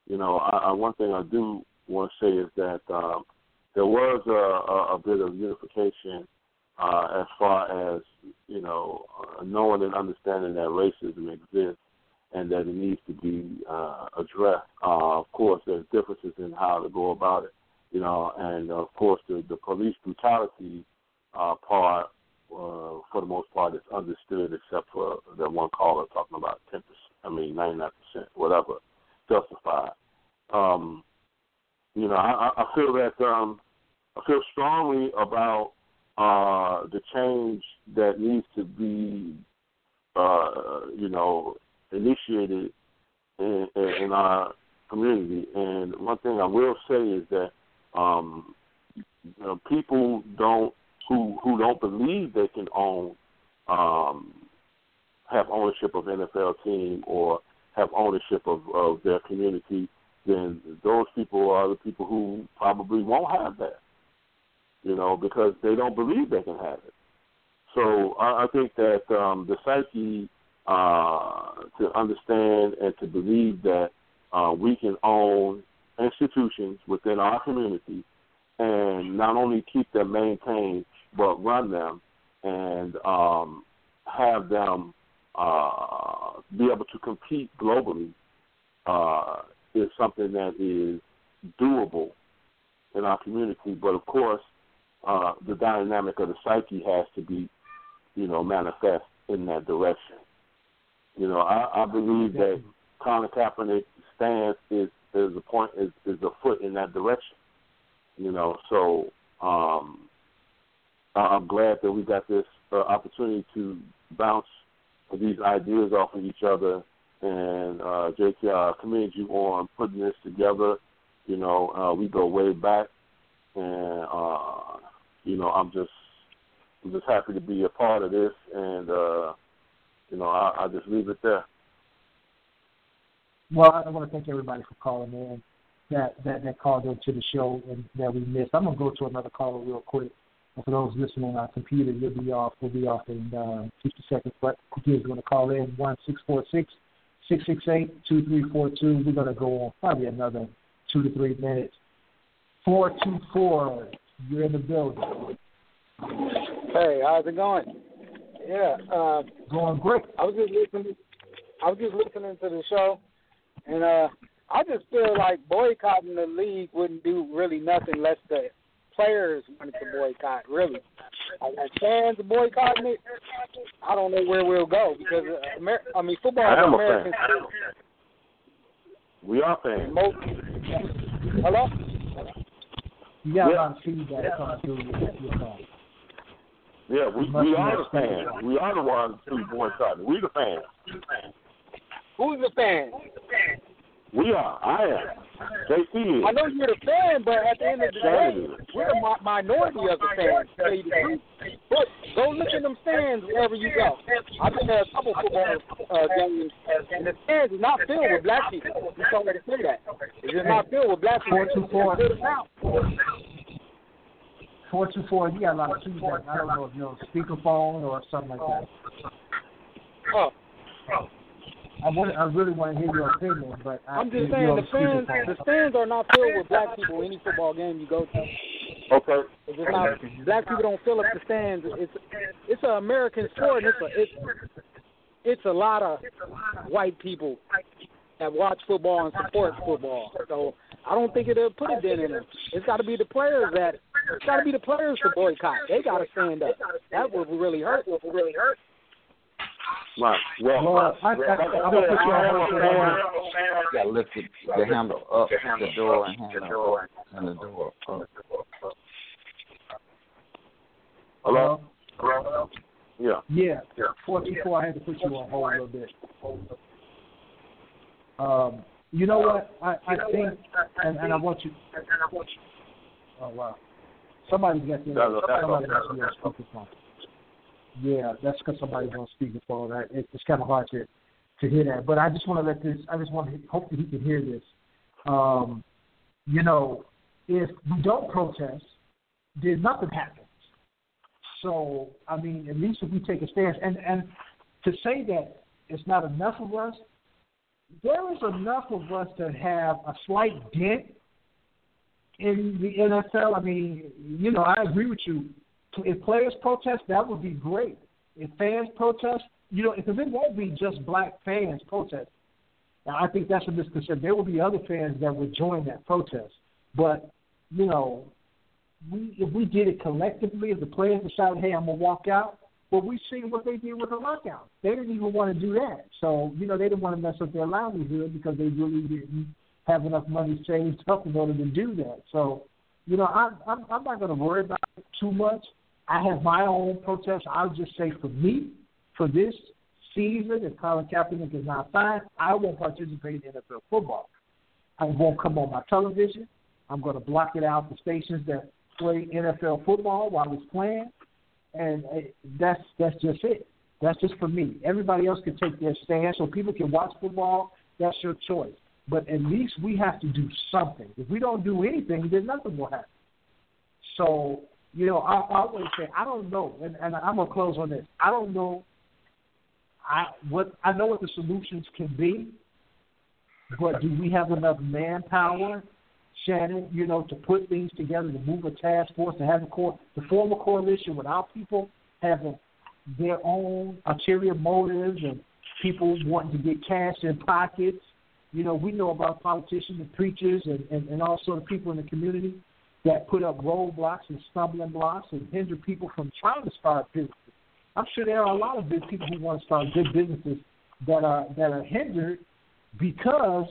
Speaker 3: You know, I, I, one thing I do want to say is that um, there was a, a, a bit of unification uh, as far as you know uh, knowing and understanding that racism exists and that it needs to be uh, addressed. Uh, of course, there's differences in how to go about it, you know, and of course the, the police brutality uh, part, uh, for the most part, is understood, except for the one caller talking about ten percent. I mean, ninety nine percent, whatever, justified. Um, you know, I, I feel that um, I feel strongly about uh, the change that needs to be, uh, you know, initiated in, in our community. And one thing I will say is that um, you know, people don't who who don't believe they can own um, have ownership of NFL team or have ownership of, of their community, then those people are the people who probably won't have that. You know, because they don't believe they can have it. So I, I think that um, the psyche uh, to understand and to believe that uh, we can own institutions within our community and not only keep them maintained but run them and um, have them uh, be able to compete globally uh, is something that is doable in our community. But of course, uh, the dynamic of the psyche has to be, you know, manifest in that direction. You know, I, I believe that Colin Kaepernick's stance is is a point is, is a foot in that direction. You know, so um, I'm glad that we got this uh, opportunity to bounce these ideas off of each other. And uh, JT, I commend you on putting this together. You know, uh, we go way back, and uh, you know, I'm just I'm just happy to be a part of this, and uh, you know, I, I just leave it there.
Speaker 2: Well, I want to thank everybody for calling in that that that called into the show and that we missed. I'm gonna go to another caller real quick. And for those listening on our computer, you'll be off. We'll be off in uh, 50 seconds. But you want to call in one six four six six six eight two three four two, we're gonna go on probably another two to three minutes. Four two four, you're in the building.
Speaker 9: Hey, how's it going? Yeah, uh,
Speaker 2: going great.
Speaker 9: I was just listening. I was just listening to the show, and uh, I just feel like boycotting the league wouldn't do really nothing less the players wanted to boycott. Really, as fans boycotting it, I don't know where we'll go because uh, Amer- I mean football
Speaker 3: I
Speaker 9: is
Speaker 3: am a
Speaker 9: American.
Speaker 3: fan. We are fans.
Speaker 9: Most, hello.
Speaker 2: You got a
Speaker 3: Yeah.
Speaker 2: lot of feedback coming through your, your phone.
Speaker 3: Yeah, we we are the fans. We are the ones who boycotted. We the fans.
Speaker 9: Who's the fan? Who's the fan?
Speaker 3: We are. I am. JC is.
Speaker 9: I know you're the fan, but at the end of the day, we're a mi- minority of the fans. To tell you the truth. But go look in them stands wherever you go. I've been to a couple football uh, games, and the stands is not filled with black people. You told me to say that. It's just not filled with black people.
Speaker 2: 424. 424, You got a lot of feedback. I don't know if you're on speakerphone or something like that.
Speaker 9: Oh,
Speaker 2: I want. I really want to hear your opinion, but I,
Speaker 9: I'm just saying the fans, the stands are not filled with black people. Any football game you go to,
Speaker 3: Okay.
Speaker 9: it's just not. Black people don't fill up the stands. It's it's an American sport. And it's a it's it's a lot of white people that watch football and support football. So I don't think it'll put a dent in them. It's got to be the players that. It's got to be the players to boycott. They got to stand up. That would really hurt. Would really hurt.
Speaker 3: Right. Well,
Speaker 2: Well, I, I, I'm gonna put you on hold for a minute.
Speaker 4: You got to lift the, the handle up the door and handle up and the door up.
Speaker 3: Hello. Hello. Yeah.
Speaker 2: Yeah. Before, before I had to put you on hold a little bit. Um, you know what? I, I think, and, and I want you. Oh wow! Somebody's got the
Speaker 3: That's a- that's a-
Speaker 2: somebody must be on speakerphone. Yeah, that's because somebody's on speakerphone. Right? It, it's kind of hard to to hear that, but I just want to let this. I just want to hope that he can hear this. Um, you know, if we don't protest, then nothing happens. So I mean, at least if we take a stance, and and to say that it's not enough of us, there is enough of us to have a slight dent in the NFL. I mean, you know, I agree with you. If players protest, that would be great. If fans protest, you know, because it won't be just black fans protest. Now, I think that's a misconception. There will be other fans that would join that protest. But, you know, we if we did it collectively, if the players decided, hey, I'm gonna walk out, well, we see what they did with the lockout. They didn't even want to do that. So, you know, they didn't want to mess up their livelihood because they really didn't have enough money saved up in order to do that. So, you know, I, I'm I'm not going to worry about it too much. I have my own protest. I'll just say for me, for this season, if Colin Kaepernick is not signed, I won't participate in NFL football. I won't come on my television. I'm going to block it out the stations that play NFL football while it's playing, and uh, that's that's just it. That's just for me. Everybody else can take their stand, so people can watch football. That's your choice. But at least we have to do something. If we don't do anything, then nothing will happen. So you know, I, I always say I don't know, and, and I'm gonna close on this. I don't know. I what I know what the solutions can be, but do we have enough manpower, Shannon? You know, to put things together, to move a task force, to have a core, to form a coalition without people having their own ulterior motives and people wanting to get cash in pockets. You know, we know about politicians and preachers and, and, and all sort of people in the community that put up roadblocks and stumbling blocks and hinder people from trying to start businesses. I'm sure there are a lot of good people who want to start good businesses that are that are hindered because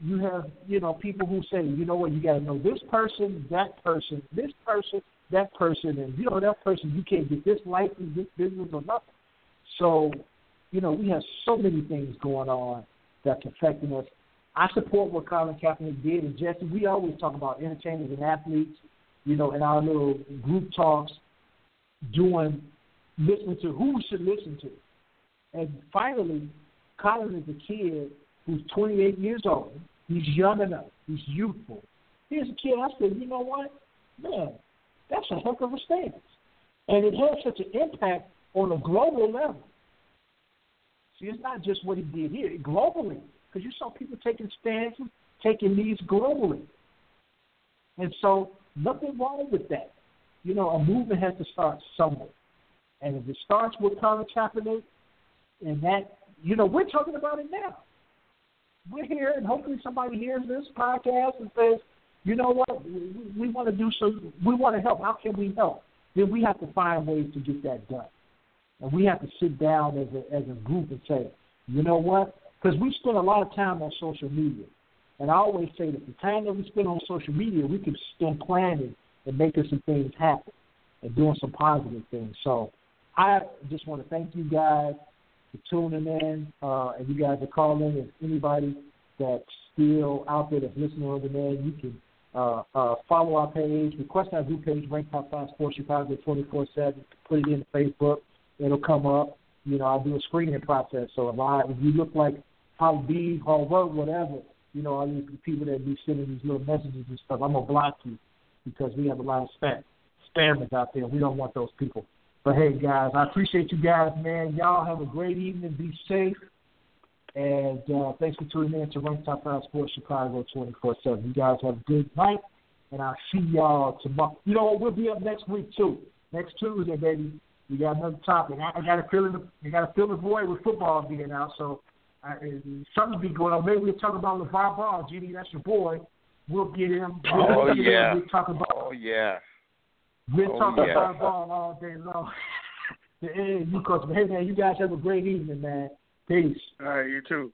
Speaker 2: you have you know people who say you know what you got to know this person, that person, this person, that person, and you know that person you can't get this license, this business, or nothing. So you know we have so many things going on that's affecting us. I support what Colin Kaepernick did, and Jesse. We always talk about entertainers and athletes, you know, in our little group talks, doing listening to who we should listen to. And finally, Colin is a kid who's 28 years old. He's young enough. He's youthful. Here's a kid. I said, you know what, man, that's a heck of a stance, and it has such an impact on a global level. See, it's not just what he did here, globally, because you saw people taking stances, taking these globally, and so nothing wrong with that. You know, a movement has to start somewhere. And if it starts with Colin Kaepernick, and that, you know, we're talking about it now. We're here, and hopefully somebody hears this podcast and says, you know what, we, we want to do some, we want to help. How can we help? Then we have to find ways to get that done. And we have to sit down as a, as a group and say, you know what? Because we spend a lot of time on social media. And I always say that the time that we spend on social media, we can spend planning and making some things happen and doing some positive things. So I just want to thank you guys for tuning in, uh, and you guys are calling. If anybody that's still out there that's listening on demand, you can uh, uh, follow our page, request our group page, Rank Top 5 Sports Chicago 24-7, put it in Facebook. It'll come up. You know, I do a screening process. So if, I, if you look like Hall B, Hall Road, whatever, you know, all these people that be sending these little messages and stuff, I'm to block you because we have a lot of spam, spammers out there. We don't want those people. But hey, guys, I appreciate you guys, man. Y'all have a great evening. Be safe. And uh, thanks for tuning in to Rank Top 5 Sports Chicago 24 7. You guys have a good night. And I'll see y'all tomorrow. You know what? We'll be up next week, too. Next Tuesday, baby. We got another topic. I, got a feeling. I got a feeling void with football being out. So uh, something be going on. Maybe we'll talk about LaVar Ball. Genie, that's your boy. We'll get him. We'll
Speaker 10: oh
Speaker 2: get
Speaker 10: yeah.
Speaker 2: Him. We'll talk about.
Speaker 10: Oh yeah.
Speaker 2: We'll
Speaker 10: Oh,
Speaker 2: talk
Speaker 10: yeah.
Speaker 2: about ball all day long. <laughs> the end, you coach. But hey, man, you guys have a great evening, man. Peace.
Speaker 7: All right, you too.